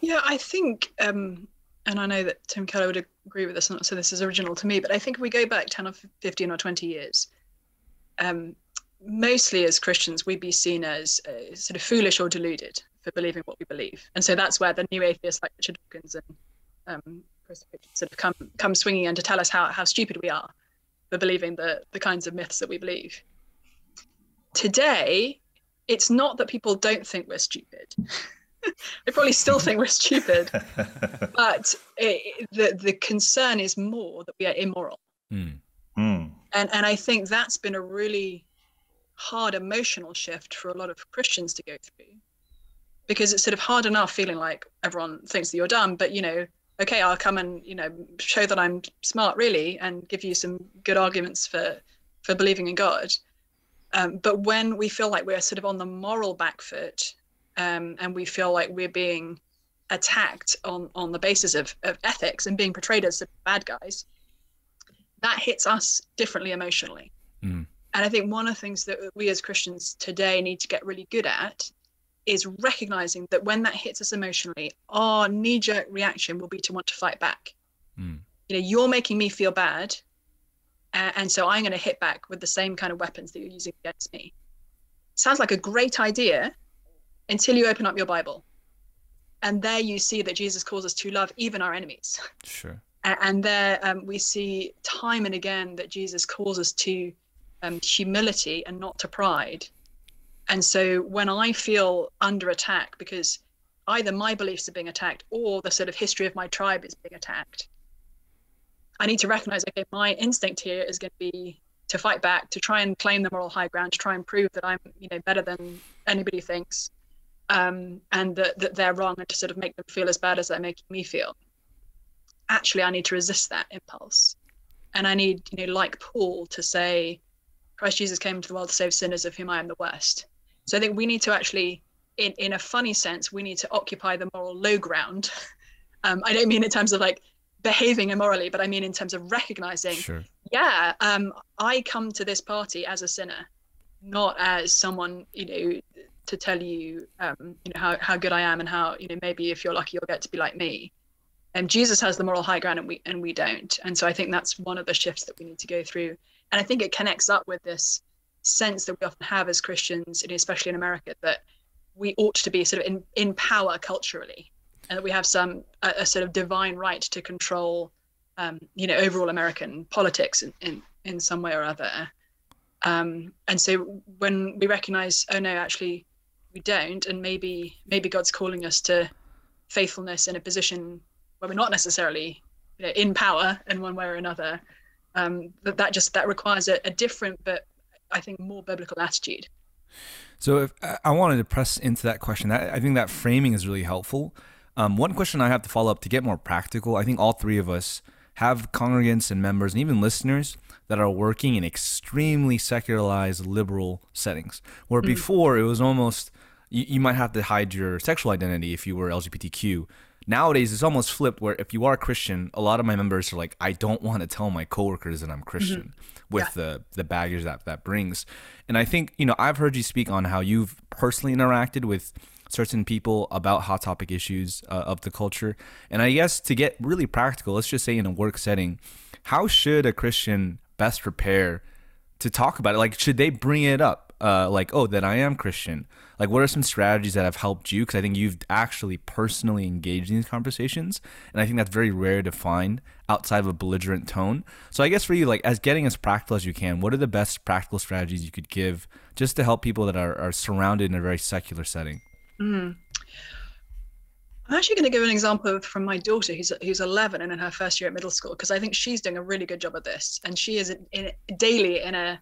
Yeah, I think, um, and I know that Tim Keller would agree with this, not so this is original to me, but I think if we go back 10 or 15 or 20 years, um, mostly as Christians, we'd be seen as uh, sort of foolish or deluded for believing what we believe. And so that's where the new atheists like Richard Dawkins and um, sort of come come swinging in to tell us how how stupid we are for believing the the kinds of myths that we believe. Today, it's not that people don't think we're stupid. they probably still think we're stupid, but it, the the concern is more that we are immoral. Mm. Mm. And and I think that's been a really hard emotional shift for a lot of Christians to go through because it's sort of hard enough feeling like everyone thinks that you're dumb, but you know, okay, I'll come and you know show that I'm smart really, and give you some good arguments for for believing in God. Um, but when we feel like we're sort of on the moral back foot um, and we feel like we're being attacked on, on the basis of, of ethics and being portrayed as the bad guys, that hits us differently emotionally. Mm. And I think one of the things that we as Christians today need to get really good at is recognizing that when that hits us emotionally, our knee jerk reaction will be to want to fight back. Mm. You know, you're making me feel bad. Uh, and so I'm going to hit back with the same kind of weapons that you're using against me. Sounds like a great idea until you open up your Bible. And there you see that Jesus calls us to love even our enemies. Sure. And there um, we see time and again that Jesus calls us to um, humility and not to pride. And so when I feel under attack because either my beliefs are being attacked or the sort of history of my tribe is being attacked, I need to recognize okay, my instinct here is going to be to fight back, to try and claim the moral high ground, to try and prove that I'm, you know, better than anybody thinks, um, and that, that they're wrong, and to sort of make them feel as bad as they're making me feel. Actually, I need to resist that impulse, and I need, you know, like Paul, to say, Christ Jesus came into the world to save sinners, of whom I am the worst. So I think we need to actually, in in a funny sense, we need to occupy the moral low ground. Um, I don't mean in terms of like behaving immorally, but I mean in terms of recognizing, Sure. yeah, um, I come to this party as a sinner, not as someone, you know, to tell you, um, you know, how, how good I am and how, you know, maybe if you're lucky, you'll get to be like me. And Jesus has the moral high ground and we, and we don't. And so I think that's one of the shifts that we need to go through. And I think it connects up with this sense that we often have as Christians, especially in America, that we ought to be sort of in, in power culturally and that we have some a, a sort of divine right to control um, you know overall american politics in, in in some way or other. Um, and so when we recognize oh no actually we don't and maybe maybe god's calling us to faithfulness in a position where we're not necessarily you know, in power in one way or another um, that that just that requires a, a different but i think more biblical attitude So if I- wanted to press into that question, that, I think that framing is really helpful. Um, one question I have to follow up to get more practical. I think all three of us have congregants and members and even listeners that are working in extremely secularized liberal settings, where before it was almost you, you might have to hide your sexual identity if you were LGBTQ. Nowadays, it's almost flipped where if you are a Christian, a lot of my members are like, I don't want to tell my coworkers that I'm Christian with the the baggage that that brings. And I think you know I've heard you speak on how you've personally interacted with certain people about hot topic issues uh, of the culture. And I guess to get really practical, let's just say in a work setting, how should a Christian best prepare to talk about it? Like, should they bring it up? Uh, like, oh, that I am Christian. Like, what are some strategies that have helped you? Because I think you've actually personally engaged in these conversations, and I think that's very rare to find outside of a belligerent tone. So, I guess for you, like, as getting as practical as you can, what are the best practical strategies you could give just to help people that are, are surrounded in a very secular setting? Mm-hmm. I'm actually going to give an example from my daughter, who's who's 11 and in her first year at middle school, because I think she's doing a really good job of this, and she is in, in daily in a,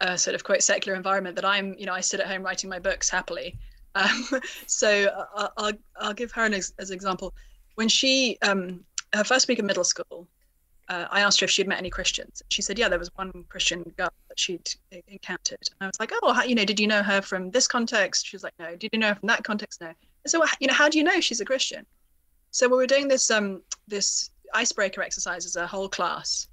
a sort of quite secular environment that I'm, you know, I sit at home writing my books happily. Um, so I- I'll I'll give her an ex- as an example. When she um, her first week of middle school, uh, I asked her if she'd met any Christians. She said, yeah, there was one Christian girl that she'd encountered. And I was like, oh, how, you know, did you know her from this context? She was like, no. Did you know her from that context? No. And so, you know, how do you know she's a Christian? So we were doing this um this icebreaker exercise as a whole class,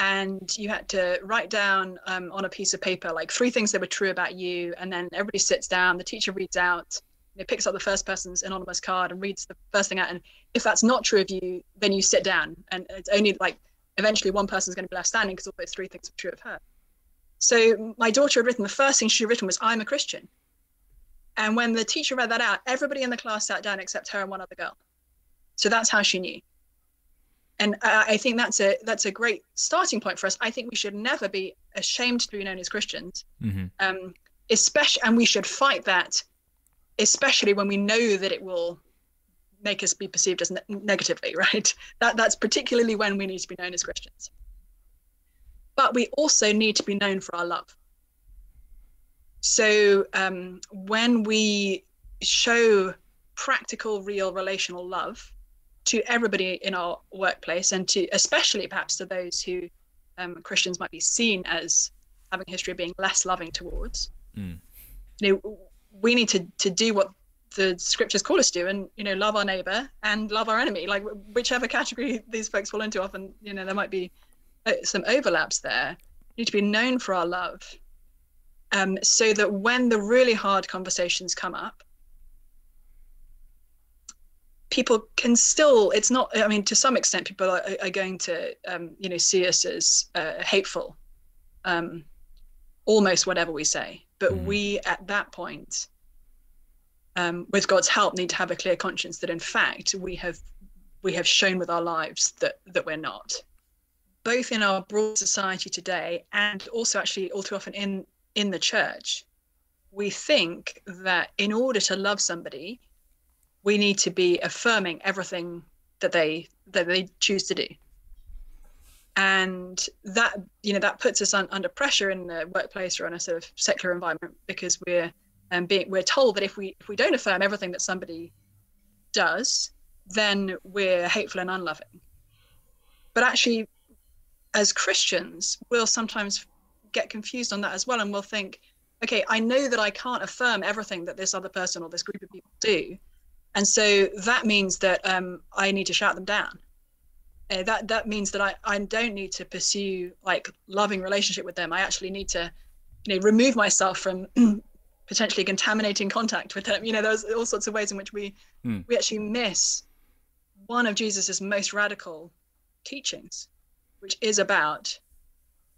and you had to write down um, on a piece of paper like three things that were true about you, and then everybody sits down. The teacher reads out. It picks up the first person's anonymous card and reads the first thing out. And if that's not true of you, then you sit down. And it's only like eventually one person's going to be left standing because all those three things are true of her. So my daughter had written the first thing she had written was "I'm a Christian," and when the teacher read that out, everybody in the class sat down except her and one other girl. So that's how she knew. And I think that's a that's a great starting point for us. I think we should never be ashamed to be known as Christians, Mm-hmm. um, especially, and we should fight that, especially when we know that it will make us be perceived as ne- negatively. Right? That that's particularly when we need to be known as Christians. But we also need to be known for our love. So um, when we show practical, real relational love to everybody in our workplace, and to especially perhaps to those who um, Christians might be seen as having a history of being less loving towards. Mm. You know, we need to to do what the scriptures call us to, and you know, love our neighbor and love our enemy. Like whichever category these folks fall into, often you know there might be uh, some overlaps there. We need to be known for our love, um, so that when the really hard conversations come up, people can still it's not i mean to some extent people are, are going to um, you know see us as uh, hateful um, almost whatever we say but Mhm. we at that point um, with god's help need to have a clear conscience that in fact we have we have shown with our lives that that we're not both in our broad society today and also actually all too often in in the church we think that in order to love somebody we need to be affirming everything that they that they choose to do. And that you know that puts us under pressure in the workplace or in a sort of secular environment because we're um, being we're told that if we if we don't affirm everything that somebody does then we're hateful and unloving. But actually as christians we'll sometimes get confused on that as well and we'll think okay i know that i can't affirm everything that this other person or this group of people do and so that means that um, I need to shout them down. Uh, that that means that I, I don't need to pursue like loving relationship with them. I actually need to, you know, remove myself from potentially contaminating contact with them. You know, there's all sorts of ways in which we Hmm. we actually miss one of Jesus's most radical teachings, which is about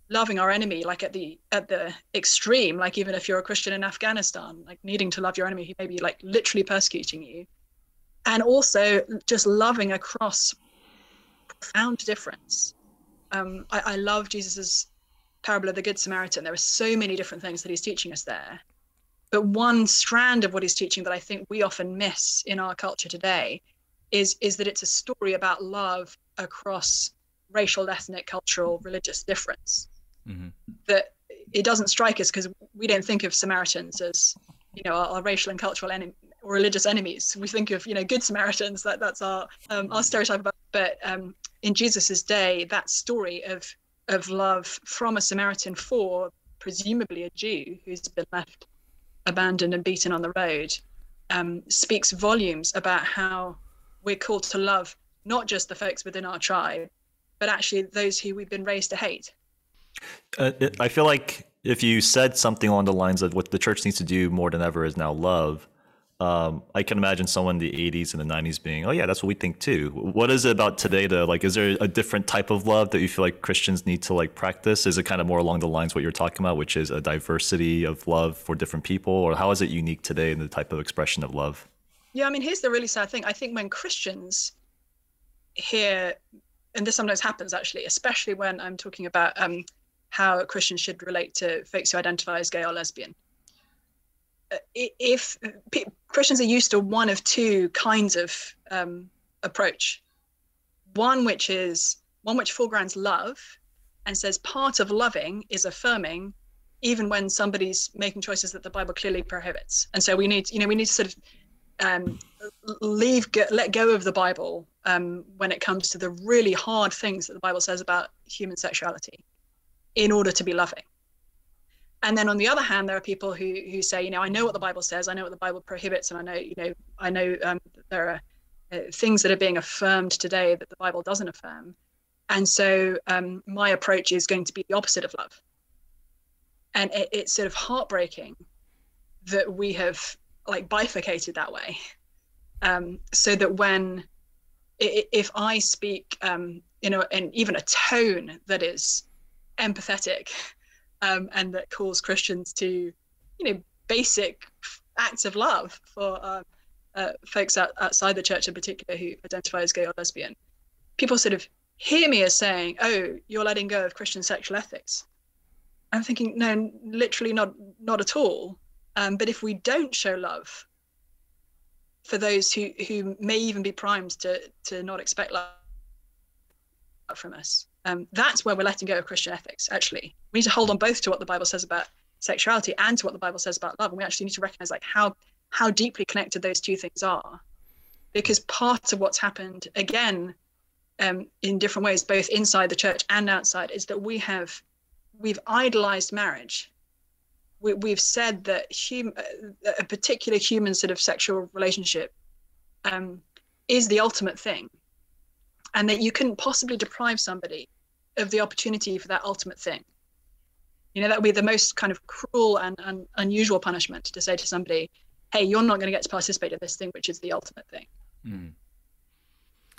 loving our enemy like at the at the extreme like even if you're a christian in afghanistan like needing to love your enemy who may be like literally persecuting you and also just loving across profound difference. Um, I, I love jesus's parable of the good samaritan. There are so many different things that he's teaching us there. But one strand of what he's teaching that i think we often miss in our culture today is is that it's a story about love across racial ethnic cultural religious difference hmm that it doesn't strike us because we don't think of Samaritans as you know our, our racial and cultural enemy or religious enemies. We think of you know good Samaritans. That that's our um, our stereotype about. But um, in Jesus's day, that story of of love from a Samaritan for presumably a Jew who's been left abandoned and beaten on the road um, speaks volumes about how we're called to love not just the folks within our tribe, but actually those who we've been raised to hate. Uh, I feel like if you said something along the lines of what the church needs to do more than ever is now love, um, I can imagine someone in the 80s and the 90s being, oh, yeah, that's what we think too. What is it about today to like, is there a different type of love that you feel like Christians need to like practice? Is it kind of more along the lines what you're talking about, which is a diversity of love for different people? Or how is it unique today in the type of expression of love? Yeah, I mean, here's the really sad thing. I think when Christians hear, and this sometimes happens actually, especially when I'm talking about um, how Christians should relate to folks who identify as gay or lesbian. If pe- Christians are used to one of two kinds of um, approach, one which is one which foregrounds love and says part of loving is affirming even when somebody's making choices that the Bible clearly prohibits. And so we need, you know, we need to sort of um, leave go, let go of the Bible um, when it comes to the really hard things that the Bible says about human sexuality, in order to be loving. And then on the other hand, there are people who who say, you know, I know what the Bible says, I know what the Bible prohibits, and I know, you know, I know um, there are uh, things that are being affirmed today that the Bible doesn't affirm, and so um, my approach is going to be the opposite of love. And it, it's sort of heartbreaking that we have like bifurcated that way um, so that when if i speak um, you know in even a tone that is empathetic um, and that calls christians to you know basic acts of love for uh, uh, folks out, outside the church in particular who identify as gay or lesbian. People sort of hear me as saying oh you're letting go of christian sexual ethics. I'm thinking no literally not not at all. Um, but if we don't show love for those who, who may even be primed to, to not expect love from us, um, that's where we're letting go of Christian ethics, actually. We need to hold on both to what the Bible says about sexuality and to what the Bible says about love. And we actually need to recognize like how how deeply connected those two things are. Because part of what's happened, again, um, in different ways, both inside the church and outside, is that we have we've idolized marriage. We, we've said that hum, a particular human sort of sexual relationship um, is the ultimate thing, and that you couldn't possibly deprive somebody of the opportunity for that ultimate thing. You know, that would be the most kind of cruel and, and unusual punishment to say to somebody, hey, you're not going to get to participate in this thing, which is the ultimate thing. Mm.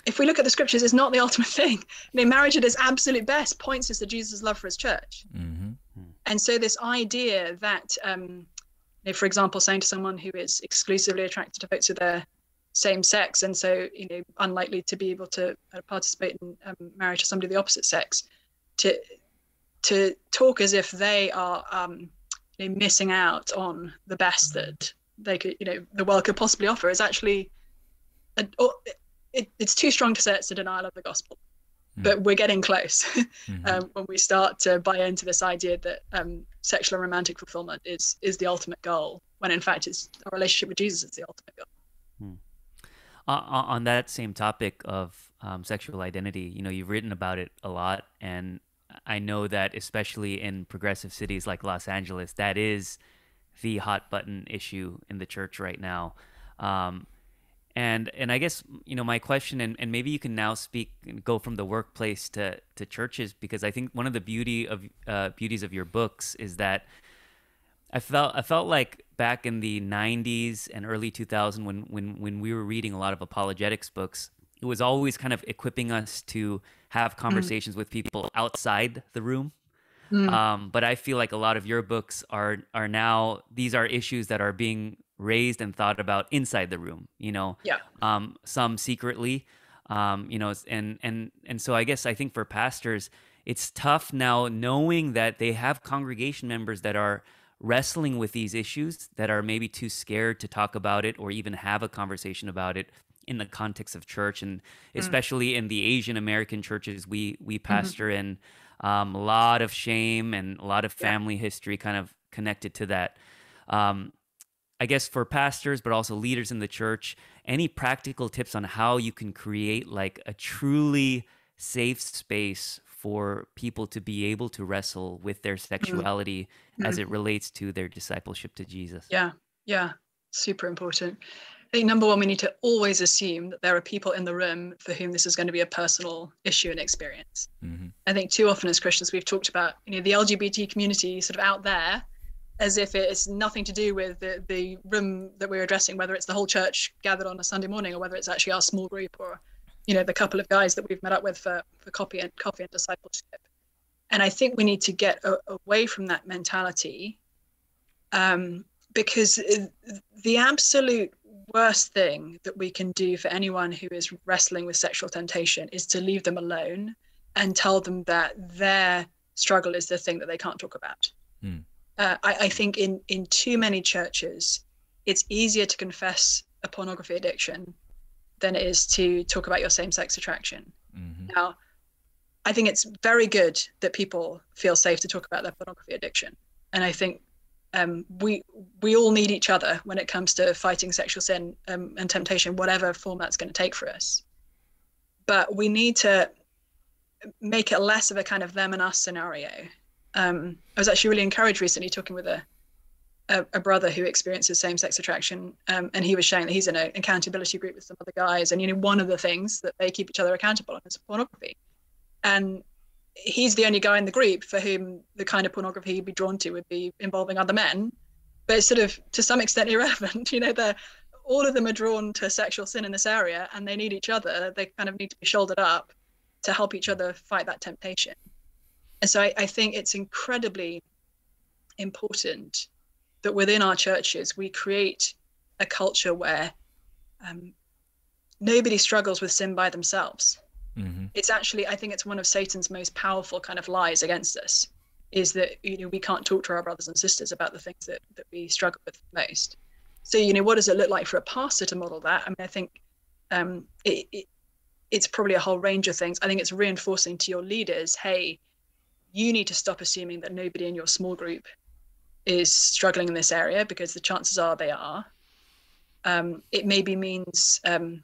If we look at the scriptures, it's not the ultimate thing. I mean, marriage at its absolute best points us to Jesus' love for his church. Mm-hmm. And so, this idea that, um, you know, for example, saying to someone who is exclusively attracted to folks of their same sex and so, you know, unlikely to be able to uh, participate in um, marriage to somebody of the opposite sex, to to talk as if they are um, you know, missing out on the best that they could, you know, the world could possibly offer is actually, a, it, it's too strong to say it's a denial of the gospel, mm. but we're getting close mm-hmm. um, when we start to buy into this idea that um, sexual and romantic fulfillment is is the ultimate goal, when in fact it's a relationship with Jesus is the ultimate goal. Mm. On that same topic of um, sexual identity, you know, you've written about it a lot, and I know that especially in progressive cities like Los Angeles, that is the hot button issue in the church right now. Um, and and I guess you know my question, and, and maybe you can now speak and go from the workplace to, to churches because I think one of the beauty of uh, beauties of your books is that I felt I felt like back in the '90s and early 2000 when when when we were reading a lot of apologetics books, it was always kind of equipping us to have mm. conversations mm. with people outside the room Mm. Um, but I feel like a lot of your books are are now these are issues that are being raised and thought about inside the room. You know, yeah. Um, some secretly, um, you know, and and and so I guess I think for pastors, it's tough now knowing that they have congregation members that are wrestling with these issues that are maybe too scared to talk about it or even have a conversation about it in the context of church and mm. especially mm. in the Asian American churches we we mm-hmm. pastor mm-hmm. in um, a lot of shame and a lot of family yeah. history kind of connected to that. Um, I guess for pastors, but also leaders in the church, any practical tips on how you can create like a truly safe space for people to be able to wrestle with their mm-hmm. sexuality mm-hmm. as it relates to their discipleship to Jesus? Yeah, yeah, super important. I think number one, we need to always assume that there are people in the room for whom this is going to be a personal issue and experience. Mm-hmm. I think too often as Christians, we've talked about you know the LGBT community sort of out there as if it's nothing to do with the, the room that we're addressing, whether it's the whole church gathered on a Sunday morning or whether it's actually our small group or you know the couple of guys that we've met up with for, for coffee and coffee and discipleship. And I think we need to get a, away from that mentality um, because the absolute worst thing that we can do for anyone who is wrestling with sexual temptation is to leave them alone and tell them that their struggle is the thing that they can't talk about. Mm. Uh, I, I, think in in too many churches, it's easier to confess a pornography addiction than it is to talk about your same-sex attraction. Mm-hmm. Now, I think it's very good that people feel safe to talk about their pornography addiction, and I think um, we we all need each other when it comes to fighting sexual sin um, and temptation, whatever form that's going to take for us. But we need to make it less of a kind of them and us scenario. Um, I was actually really encouraged recently talking with a a, a brother who experiences same-sex attraction, um, and he was sharing that he's in an accountability group with some other guys, and you know one of the things that they keep each other accountable on is pornography, and he's the only guy in the group for whom the kind of pornography he'd be drawn to would be involving other men. But it's sort of to some extent irrelevant. You know, they're all of them are drawn to sexual sin in this area and they need each other. They kind of need to be shouldered up to help each other fight that temptation. And so I, I think it's incredibly important that within our churches we create a culture where um, nobody struggles with sin by themselves Mm-hmm. It's actually, I think it's one of Satan's most powerful kind of lies against us is that, you know, we can't talk to our brothers and sisters about the things that, that we struggle with most. So, you know, what does it look like for a pastor to model that? I mean, I think um, it, it, it's probably a whole range of things. I think it's reinforcing to your leaders, hey, you need to stop assuming that nobody in your small group is struggling in this area because the chances are they are. Um, it maybe means, um,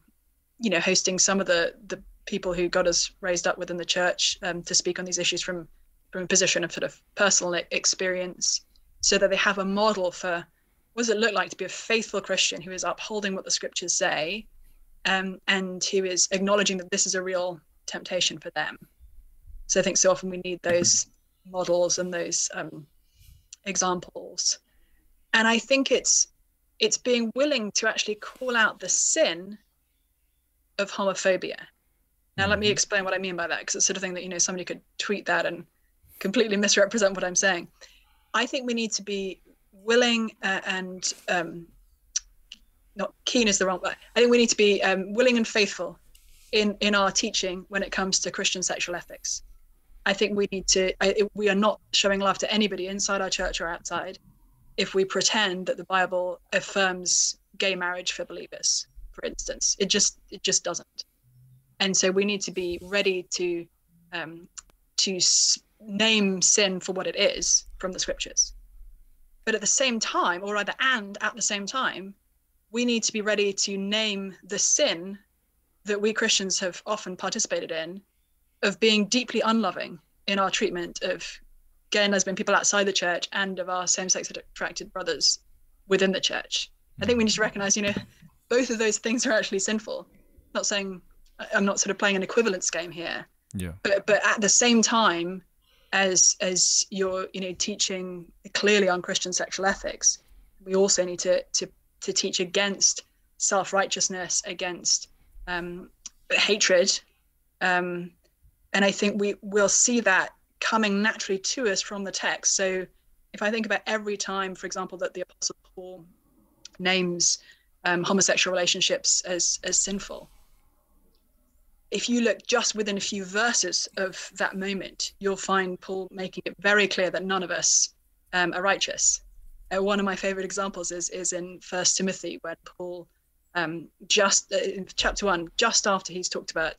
you know, hosting some of the the people who got us raised up within the church um, to speak on these issues from from a position of sort of personal experience so that they have a model for what does it look like to be a faithful Christian who is upholding what the scriptures say um, and who is acknowledging that this is a real temptation for them. So I think so often we need those models and those um, examples. And I think it's it's being willing to actually call out the sin of homophobia. Now, let me mm-hmm. explain what I mean by that, because it's sort of thing that you know somebody could tweet that and completely misrepresent what I'm saying. I think we need to be willing uh, and um, not keen is the wrong word. I think we need to be um, willing and faithful in in our teaching when it comes to Christian sexual ethics. I think we need to. I, we are not showing love to anybody inside our church or outside if we pretend that the Bible affirms gay marriage for believers. For instance, it just it just doesn't. And so we need to be ready to um, to name sin for what it is from the scriptures. But at the same time, or rather, and at the same time, we need to be ready to name the sin that we Christians have often participated in of being deeply unloving in our treatment of gay and lesbian people outside the church and of our same-sex attracted brothers within the church. I think we need to recognize, you know, both of those things are actually sinful. Not saying I'm not sort of playing an equivalence game here. Yeah. But but at the same time, as as you're you know teaching clearly on Christian sexual ethics, we also need to to to teach against self righteousness, against um, hatred, um, and I think we will see that coming naturally to us from the text. So if I think about every time, for example, that the Apostle Paul names um, homosexual relationships as as sinful, if you look just within a few verses of that moment, you'll find Paul making it very clear that none of us um, are righteous. Uh, one of my favorite examples is is in First Timothy, where Paul um, just uh, in chapter one, just after he's talked about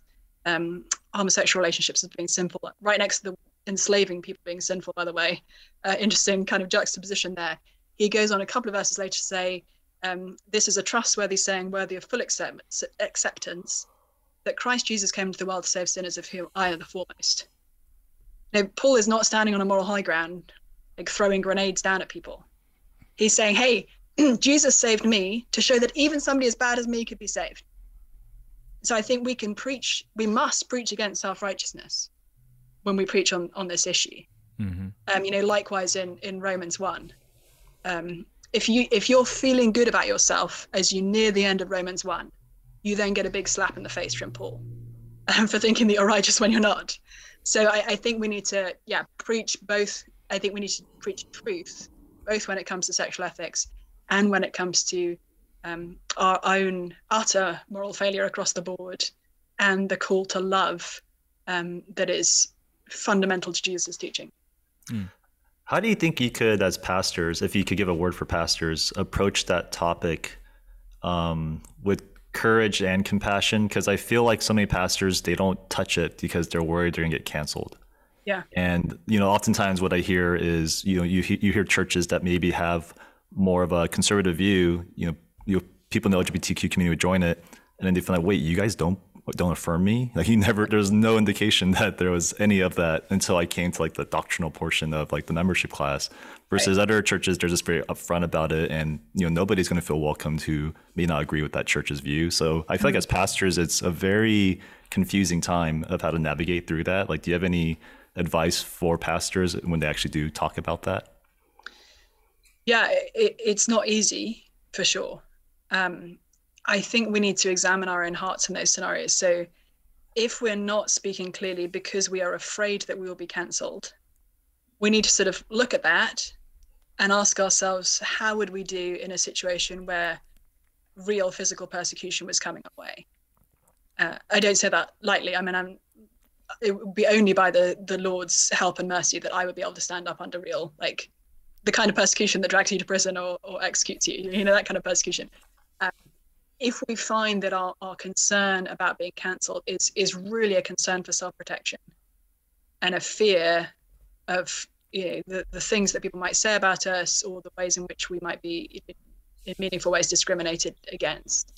um, homosexual relationships as being sinful, right next to the enslaving people being sinful. By the way, uh, interesting kind of juxtaposition there. He goes on a couple of verses later to say, um, "This is a trustworthy saying, worthy of full accept- acceptance." that Christ Jesus came into the world to save sinners, of whom I am the foremost. Now, Paul is not standing on a moral high ground, like throwing grenades down at people. He's saying, hey, Jesus saved me to show that even somebody as bad as me could be saved. So I think we can preach, we must preach against self righteousness when we preach on, on this issue. Mm-hmm. Um, you know, likewise in, in Romans 1. Um, if you if you're feeling good about yourself as you near the end of Romans 1, you then get a big slap in the face from Paul um, for thinking that you're righteous when you're not. So I, I think we need to, yeah, preach both. I think we need to preach truth, both when it comes to sexual ethics and when it comes to um, our own utter moral failure across the board and the call to love um, that is fundamental to Jesus' teaching. Mm. How do you think you could, as pastors, if you could give a word for pastors, approach that topic um, with courage and compassion because I feel like so many pastors they don't touch it because they're worried they're gonna get canceled. Yeah. And you know, oftentimes what I hear is you know you you hear churches that maybe have more of a conservative view. You know, you people in the LGBTQ community would join it, and then they feel like, wait, you guys don't don't affirm me. Like he never, there's no indication that there was any of that until I came to like the doctrinal portion of like the membership class. Versus right. other churches, they're just very upfront about it, and you know nobody's going to feel welcomed who may not agree with that church's view. So I feel mm-hmm. like as pastors, it's a very confusing time of how to navigate through that. Like, do you have any advice for pastors when they actually do talk about that? Yeah, it, it's not easy for sure. Um, I think we need to examine our own hearts in those scenarios. So if we're not speaking clearly because we are afraid that we will be cancelled, we need to sort of look at that and ask ourselves, how would we do in a situation where real physical persecution was coming our way? Uh, I don't say that lightly. I mean, I'm, it would be only by the, the Lord's help and mercy that I would be able to stand up under real, like the kind of persecution that drags you to prison or, or executes you, you know, that kind of persecution. If we find that our, our concern about being cancelled is is really a concern for self-protection and a fear of you know the, the things that people might say about us or the ways in which we might be in meaningful ways discriminated against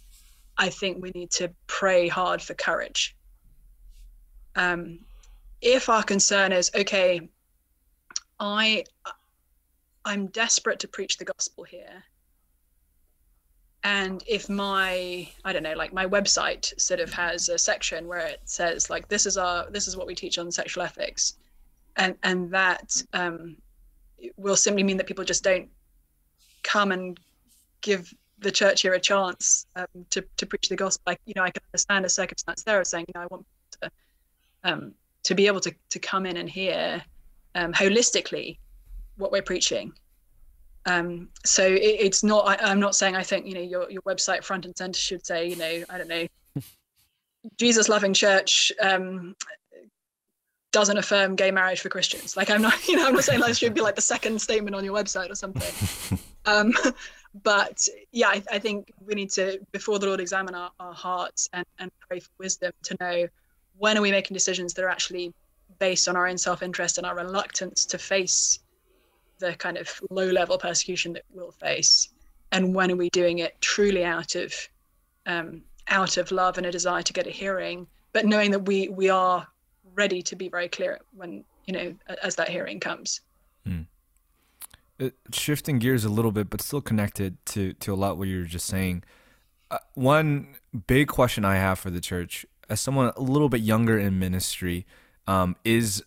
i think we need to pray hard for courage um, if our concern is okay I I'm desperate to preach the gospel here. And if my I don't know, like my website sort of has a section where it says like this is our this is what we teach on sexual ethics, and and that um, will simply mean that people just don't come and give the church here a chance um, to to preach the gospel. Like you know, I can understand a circumstance there of saying, you know, I want to um, to be able to to come in and hear um, holistically what we're preaching. Um, so it, it's not. I, I'm not saying I think you know your your website front and center should say you know I don't know Jesus loving church um, doesn't affirm gay marriage for Christians. Like I'm not, you know, I'm not saying that should be like the second statement on your website or something. um, but yeah, I, I, think we need to, before the Lord, examine our, our hearts and, and pray for wisdom to know when are we making decisions that are actually based on our own self-interest and our reluctance to face the kind of low-level persecution that we'll face, and when are we doing it truly out of um, out of love and a desire to get a hearing, but knowing that we we are ready to be very clear when you know as that hearing comes. Hmm. Uh, shifting gears a little bit, but still connected to to a lot what you were just saying. Uh, one big question I have for the church, as someone a little bit younger in ministry, um, is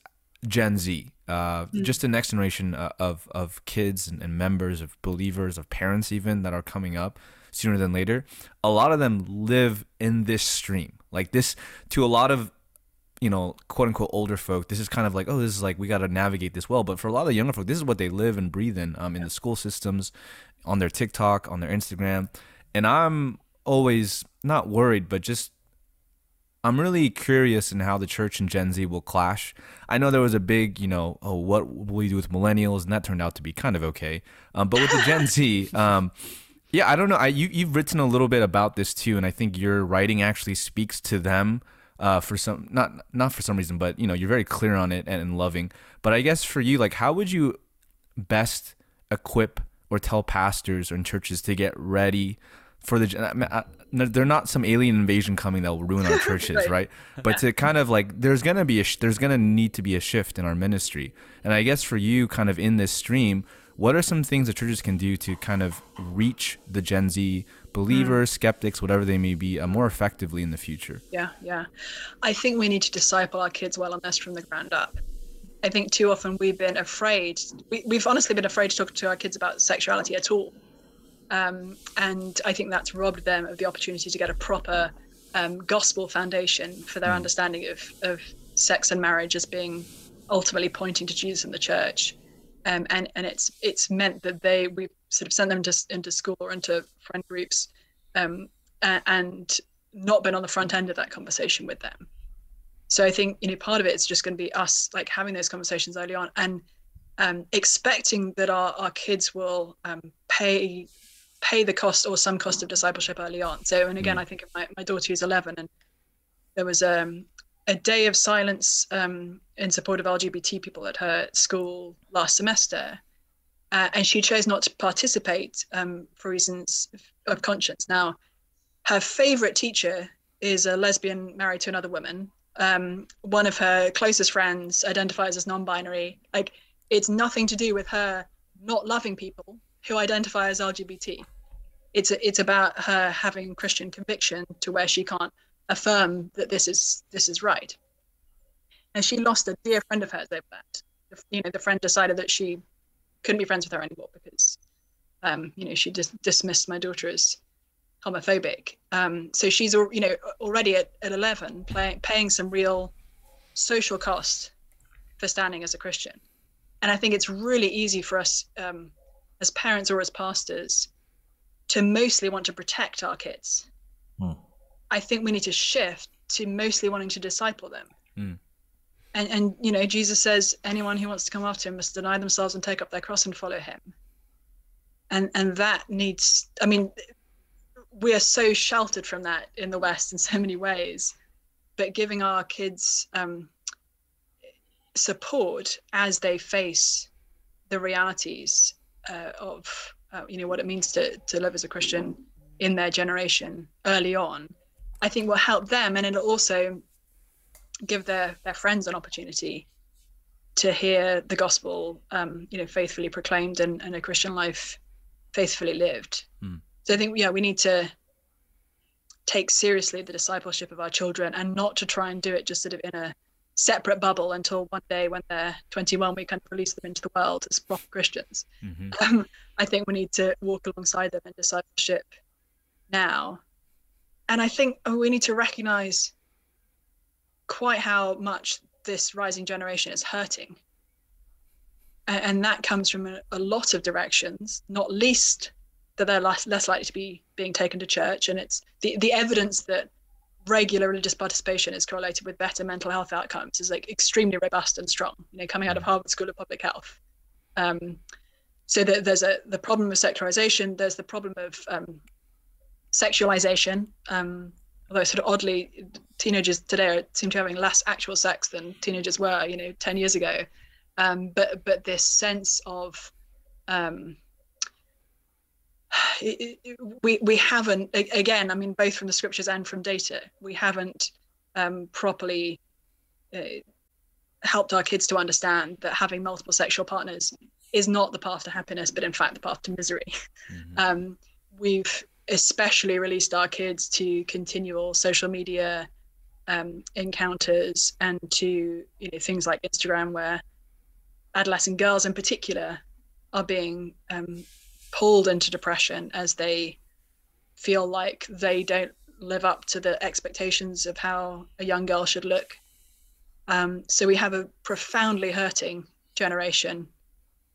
Gen Z, uh, mm. just the next generation uh, of of kids and, and members of believers, of parents even that are coming up sooner than later. A lot of them live in this stream, like this. To a lot of you know, quote unquote older folk, this is kind of like, oh, this is like we got to navigate this well. But for a lot of younger folk, this is what they live and breathe in, um, in the school systems, on their TikTok, on their Instagram, and I'm always not worried, but just I'm really curious in how the church and Gen Z will clash. I know there was a big, you know, oh, what will we do with millennials, and that turned out to be kind of okay. Um, but with the Gen Z, um, yeah, I don't know. I you you've written a little bit about this too, and I think your writing actually speaks to them uh, for some not not for some reason, but you know you're very clear on it and, and loving. But I guess for you, like, how would you best equip or tell pastors or churches to get ready for the? They're not some alien invasion coming that will ruin our churches, right. right? But to kind of like, there's gonna be a there's gonna need to be a shift in our ministry, and I guess for you, kind of in this stream, what are some things that churches can do to kind of reach the Gen Z believers, mm. skeptics, whatever they may be, uh, more effectively in the future? Yeah, yeah. I think we need to disciple our kids well on this from the ground up. I think too often we've been afraid, we, we've honestly been afraid to talk to our kids about sexuality at all. Um, and I think that's robbed them of the opportunity to get a proper um, gospel foundation for their mm. understanding of, of sex and marriage as being ultimately pointing to Jesus and the church. Um, and and it's it's meant that they we sort of sent them to, into school or into friend groups um, and not been on the front end of that conversation with them so i think you know part of it is just going to be us like having those conversations early on and um, expecting that our, our kids will um, pay pay the cost or some cost of discipleship early on so and again mm. i think of my, my daughter who's 11 and there was um, a day of silence um, in support of lgbt people at her school last semester uh, and she chose not to participate um, for reasons of conscience. Now, her favorite teacher is a lesbian married to another woman. Um, one of her closest friends identifies as non-binary. Like, it's nothing to do with her not loving people who identify as LGBT. It's it's about her having Christian conviction to where she can't affirm that this is this is right. And she lost a dear friend of hers over that. You know, the friend decided that she couldn't be friends with her anymore because um, you know she just dismissed my daughter as homophobic um, so she's you know already at, at 11 play, paying some real social cost for standing as a christian and i think it's really easy for us um, as parents or as pastors to mostly want to protect our kids. Hmm. i think we need to shift to mostly wanting to disciple them. Hmm. And and you know jesus says anyone who wants to come after him must deny themselves and take up their cross and follow him. And and that needs i mean we are so sheltered from that in the west in so many ways but giving our kids um, support as they face the realities uh, of uh, you know what it means to to live as a christian in their generation early on i think will help them and it'll also give their their friends an opportunity to hear the gospel, um, you know, faithfully proclaimed and, and a Christian life faithfully lived. Mm. So I think, yeah, we need to take seriously the discipleship of our children and not to try and do it just sort of in a separate bubble until one day when they're 21 we kind of release them into the world as proper christians. Mhm. um, i think we need to walk alongside them in discipleship now. And i think oh, we need to recognize quite how much this rising generation is hurting. A- and that comes from a, a lot of directions not least that they're less, less likely to be being taken to church. And it's the, the evidence that regular religious participation is correlated with better mental health outcomes is like extremely robust and strong you know coming out of harvard school of public health. Um, so that there's a the problem of secularization there's the problem of um, sexualization um, although sort of oddly teenagers today seem to be having less actual sex than teenagers were you know 10 years ago. Um, but but this sense of um, it, it, we we haven't again i mean both from the scriptures and from data we haven't um, properly uh, helped our kids to understand that having multiple sexual partners is not the path to happiness but in fact the path to misery Mhm. um, we've especially released our kids to continual social media um, encounters and to you know things like instagram where adolescent girls in particular are being um, pulled into depression as they feel like they don't live up to the expectations of how a young girl should look. Um, so we have a profoundly hurting generation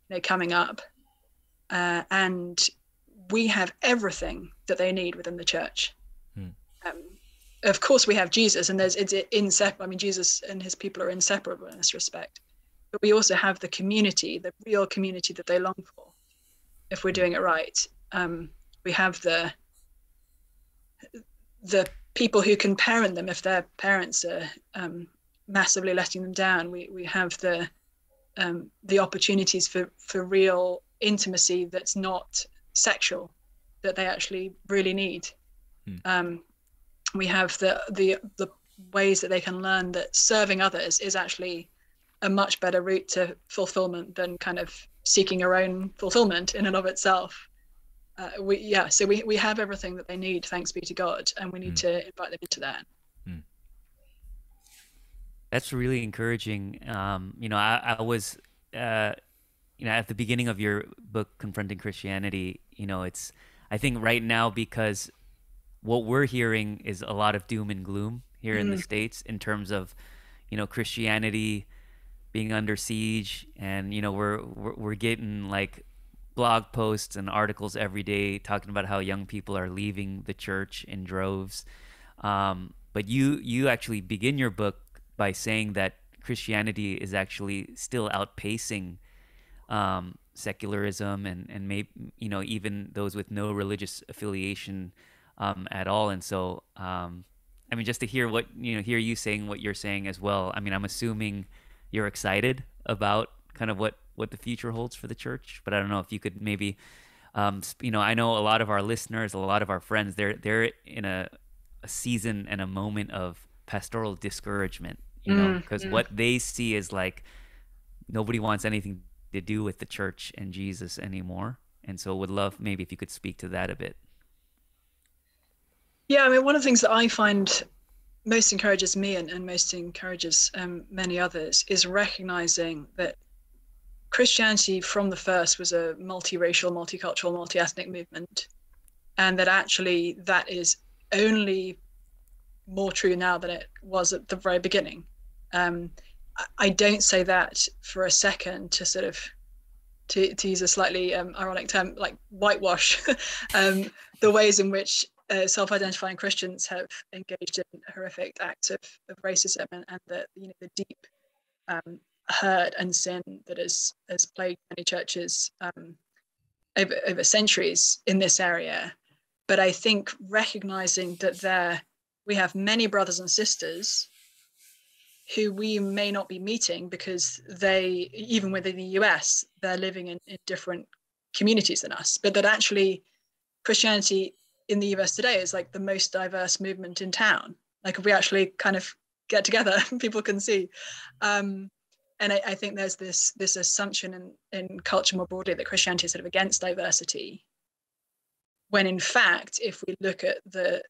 you know, coming up, uh, and we have everything that they need within the church. Hmm. Um, of course, we have Jesus, and there's it's inseparable. I mean, Jesus and his people are inseparable in this respect. But we also have the community, the real community that they long for if we're doing it right. Um, we have the the people who can parent them if their parents are um, massively letting them down. We we have the um, the opportunities for for real intimacy that's not sexual that they actually really need. Hmm. Um, we have the the the ways that they can learn that serving others is actually a much better route to fulfillment than kind of seeking our own fulfillment in and of itself. Uh, we yeah, so we we have everything that they need, thanks be to God, and we need Mm. to invite them into that. That's really encouraging. Um, you know, I, I was, uh, you know, at the beginning of your book, Confronting Christianity, you know, it's, I think right now, because what we're hearing is a lot of doom and gloom here in the States in terms of, you know, Christianity being under siege. And, you know, we're, we're, we're getting like blog posts and articles every day talking about how young people are leaving the church in droves. Um, but you you actually begin your book by saying that Christianity is actually still outpacing um, secularism and and maybe you know even those with no religious affiliation um, at all. And so um, I mean, just to hear what you know, hear you saying what you're saying as well. I mean, I'm assuming you're excited about kind of what what the future holds for the church. But I don't know if you could maybe, um, you know, I know a lot of our listeners, a lot of our friends, they're they're in a, a season and a moment of pastoral discouragement. You know, because mm. what they see is like nobody wants anything to do with the church and Jesus anymore. And so, would love maybe if you could speak to that a bit. Yeah, I mean, one of the things that I find most encourages me and, and most encourages um, many others is recognizing that Christianity from the first was a multiracial, multicultural, multi-ethnic movement, and that actually that is only more true now than it was at the very beginning. Um, I- don't say that for a second to sort of to, to use a slightly um, ironic term, like whitewash um, the ways in which uh, self-identifying Christians have engaged in horrific acts of, of racism and, and the you know the deep um, hurt and sin that has has plagued many churches um, over, over centuries in this area. But I think recognizing that there we have many brothers and sisters who we may not be meeting because they even within the US they're living in, in different communities than us, but that actually Christianity in the US today is like the most diverse movement in town. Like if we actually kind of get together, people can see. Um, and I, I think there's this this assumption in, in culture more broadly that Christianity is sort of against diversity, when in fact, if we look at the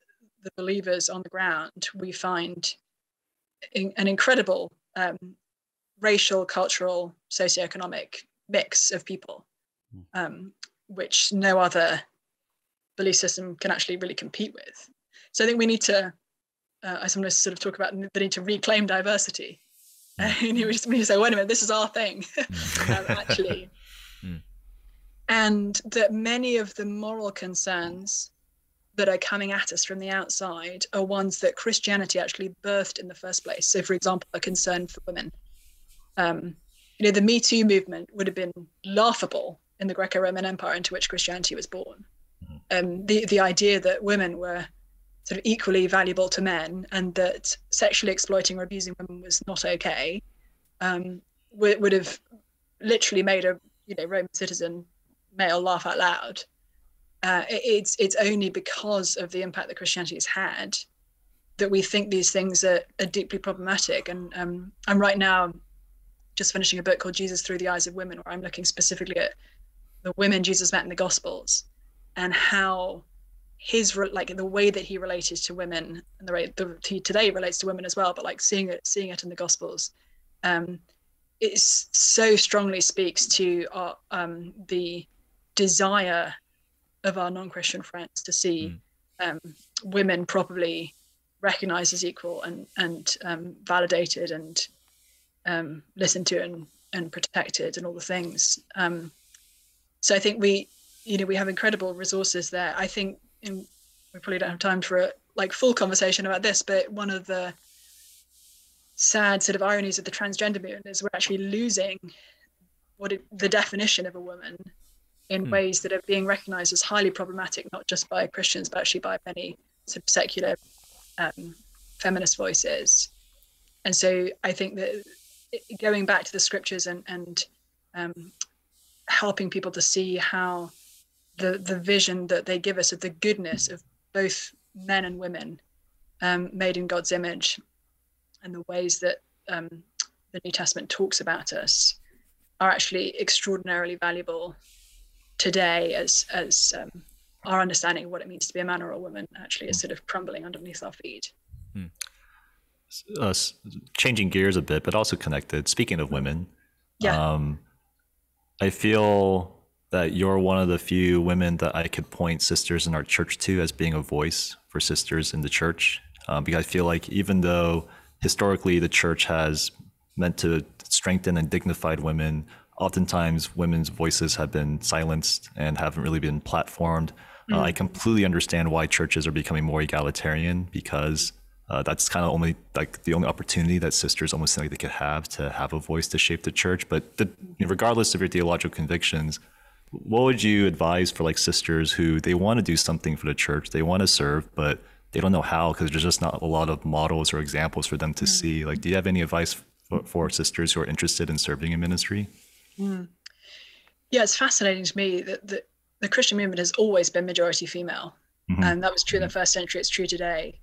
the believers on the ground, we find in, an incredible um, racial, cultural, socioeconomic mix of people, hmm. um, which no other belief system can actually really compete with. So I think we need to, uh, I sometimes sort of talk about the need to reclaim diversity. Mm. and you just need to say, wait a minute, this is our thing, hmm. um, actually. Mm. And that many of the moral concerns that are coming at us from the outside are ones that Christianity actually birthed in the first place. So, for example, a concern for women. Um, you know, the Me Too movement would have been laughable in the Greco-Roman Empire into which Christianity was born. Um, the the idea that women were sort of equally valuable to men and that sexually exploiting or abusing women was not okay um, would, would have literally made a you know Roman citizen male laugh out loud uh, it's it's only because of the impact that Christianity has had that we think these things are, are deeply problematic. And um, I'm right now just finishing a book called Jesus Through the Eyes of Women, where I'm looking specifically at the women Jesus met in the Gospels and how his like the way that he related to women and the way that he today relates to women as well, but like seeing it seeing it in the Gospels. Um, it so strongly speaks to our, um, the desire of our non-Christian friends to see mm. um, women properly recognized as equal and and um, validated and um, listened to and and protected and all the things. Um, so I think we, you know, we have incredible resources there. I think in, we probably don't have time for a like full conversation about this, but one of the sad sort of ironies of the transgender movement is we're actually losing what it, the definition of a woman in mm. ways that are being recognized as highly problematic, not just by Christians, but actually by many sort of secular um, feminist voices. And so I think that going back to the scriptures and, and um, helping people to see how the, the vision that they give us of the goodness of both men and women um, made in God's image and the ways that um, the New Testament talks about us are actually extraordinarily valuable today as as um, our understanding of what it means to be a man or a woman actually is sort of crumbling underneath our feet. Hmm. Uh, changing gears a bit, but also connected. Speaking of women, yeah. Um, I feel that you're one of the few women that I could point sisters in our church to as being a voice for sisters in the church. Um, because I feel like even though historically the church has meant to strengthen and dignify women, oftentimes women's voices have been silenced and haven't really been platformed. Mm. Uh, I mm. completely understand why churches are becoming more egalitarian because uh, that's kind of only like the only opportunity that sisters almost think like they could have to have a voice to shape the church. But the, regardless of your theological convictions, what would you advise for like sisters who they want to do something for the church, they want to serve, but they don't know how because there's just not a lot of models or examples for them to mm. see. Like, do you have any advice for, for sisters who are interested in serving in ministry? Mm. Yeah, it's fascinating to me that the, the Christian movement has always been majority female. Mm-hmm. And that was true in the mm-hmm. first century, it's true today.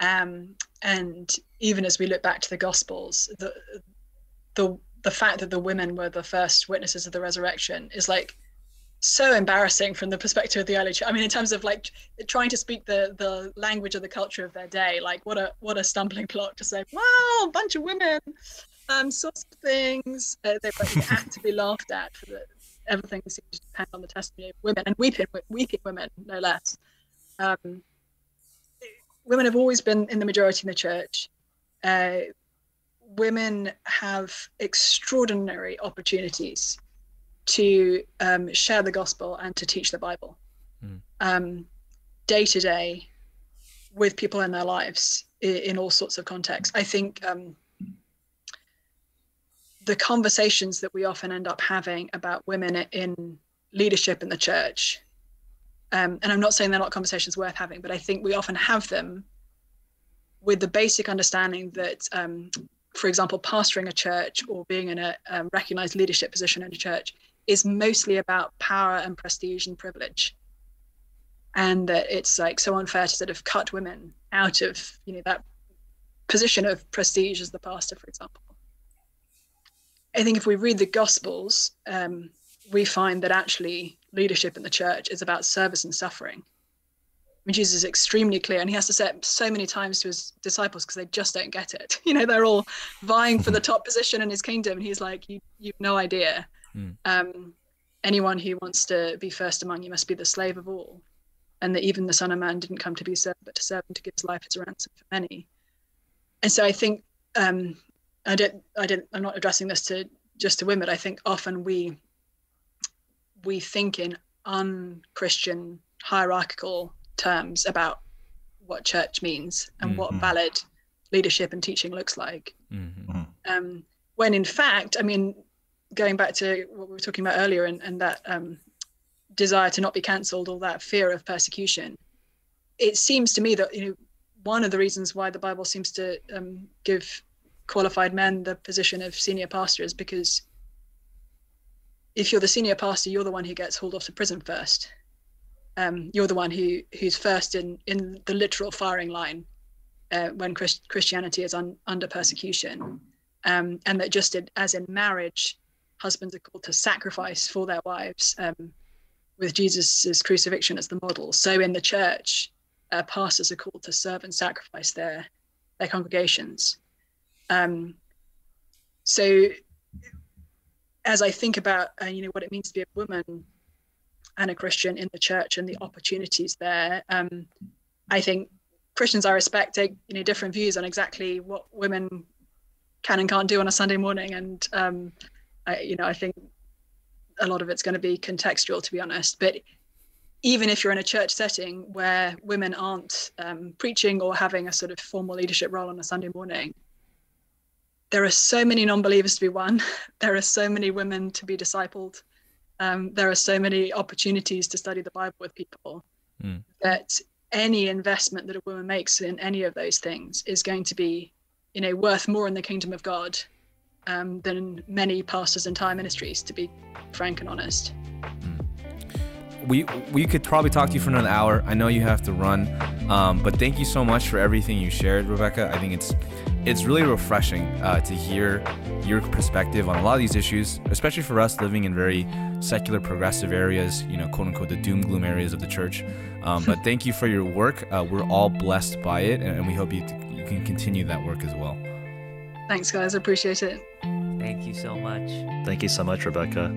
Um, and even as we look back to the Gospels, the, the, the fact that the women were the first witnesses of the resurrection is like so embarrassing from the perspective of the early church. I mean, in terms of like trying to speak the the language of the culture of their day, like what a what a stumbling block to say, wow, a bunch of women um, sorts of things. Uh, they were actively laughed at for the, everything seems to depend on the testimony of women and weeping, weeping women, no less. Um, women have always been in the majority in the church. Uh, women have extraordinary opportunities to um, share the gospel and to teach the Bible mm. um, day to day with people in their lives in, in all sorts of contexts. I think um, the conversations that we often end up having about women in leadership in the church um, and i'm not saying they're not conversations worth having but i think we often have them with the basic understanding that um, for example pastoring a church or being in a um, recognized leadership position in a church is mostly about power and prestige and privilege and that it's like so unfair to sort of cut women out of you know that position of prestige as the pastor for example I think if we read the Gospels, um, we find that actually leadership in the church is about service and suffering. I mean, Jesus is extremely clear, and he has to say it so many times to his disciples because they just don't get it. You know, they're all vying for the top position in his kingdom, and he's like, "You, you've no idea. Mm. Um, anyone who wants to be first among you must be the slave of all, and that even the Son of Man didn't come to be served, but to serve and to give his life as a ransom for many." And so I think um, I don't, I don't, I'm not addressing this to just to women. I think often we we think in unchristian hierarchical terms about what church means and what Mhm. valid leadership and teaching looks like. Mm-hmm. Um, when in fact, I mean, going back to what we were talking about earlier and, and that um, desire to not be cancelled or that fear of persecution, it seems to me that you know one of the reasons why the Bible seems to um, give qualified men the position of senior pastor is because if you're the senior pastor, you're the one who gets hauled off to prison first. Um, you're the one who who's first in in the literal firing line uh, when Christ- Christianity is un- under persecution, um, and that just in, as in marriage, husbands are called to sacrifice for their wives, um, with Jesus' crucifixion as the model. So in the church, uh, pastors are called to serve and sacrifice their their congregations. Um, so as I think about uh, you know what it means to be a woman and a Christian in the church and the opportunities there, um, I think Christians I respect take you know different views on exactly what women can and can't do on a Sunday morning, and um, I, you know I think a lot of it's going to be contextual to be honest. But even if you're in a church setting where women aren't um, preaching or having a sort of formal leadership role on a Sunday morning, there are so many non-believers to be won. There are so many women to be discipled. Um, there are so many opportunities to study the Bible with people Mm. that any investment that a woman makes in any of those things is going to be, you know, worth more in the kingdom of God um, than many pastors' and entire ministries. To be frank and honest. we we could probably talk to you for another hour. I know you have to run, um, but thank you so much for everything you shared, Rebecca. I think it's it's really refreshing uh, to hear your perspective on a lot of these issues, especially for us living in very secular, progressive areas. You know, quote unquote, the doom gloom areas of the church. Um, but thank you for your work. Uh, we're all blessed by it, and, and we hope you you can continue that work as well. Thanks, guys. I appreciate it. Thank you so much. Thank you so much, Rebecca.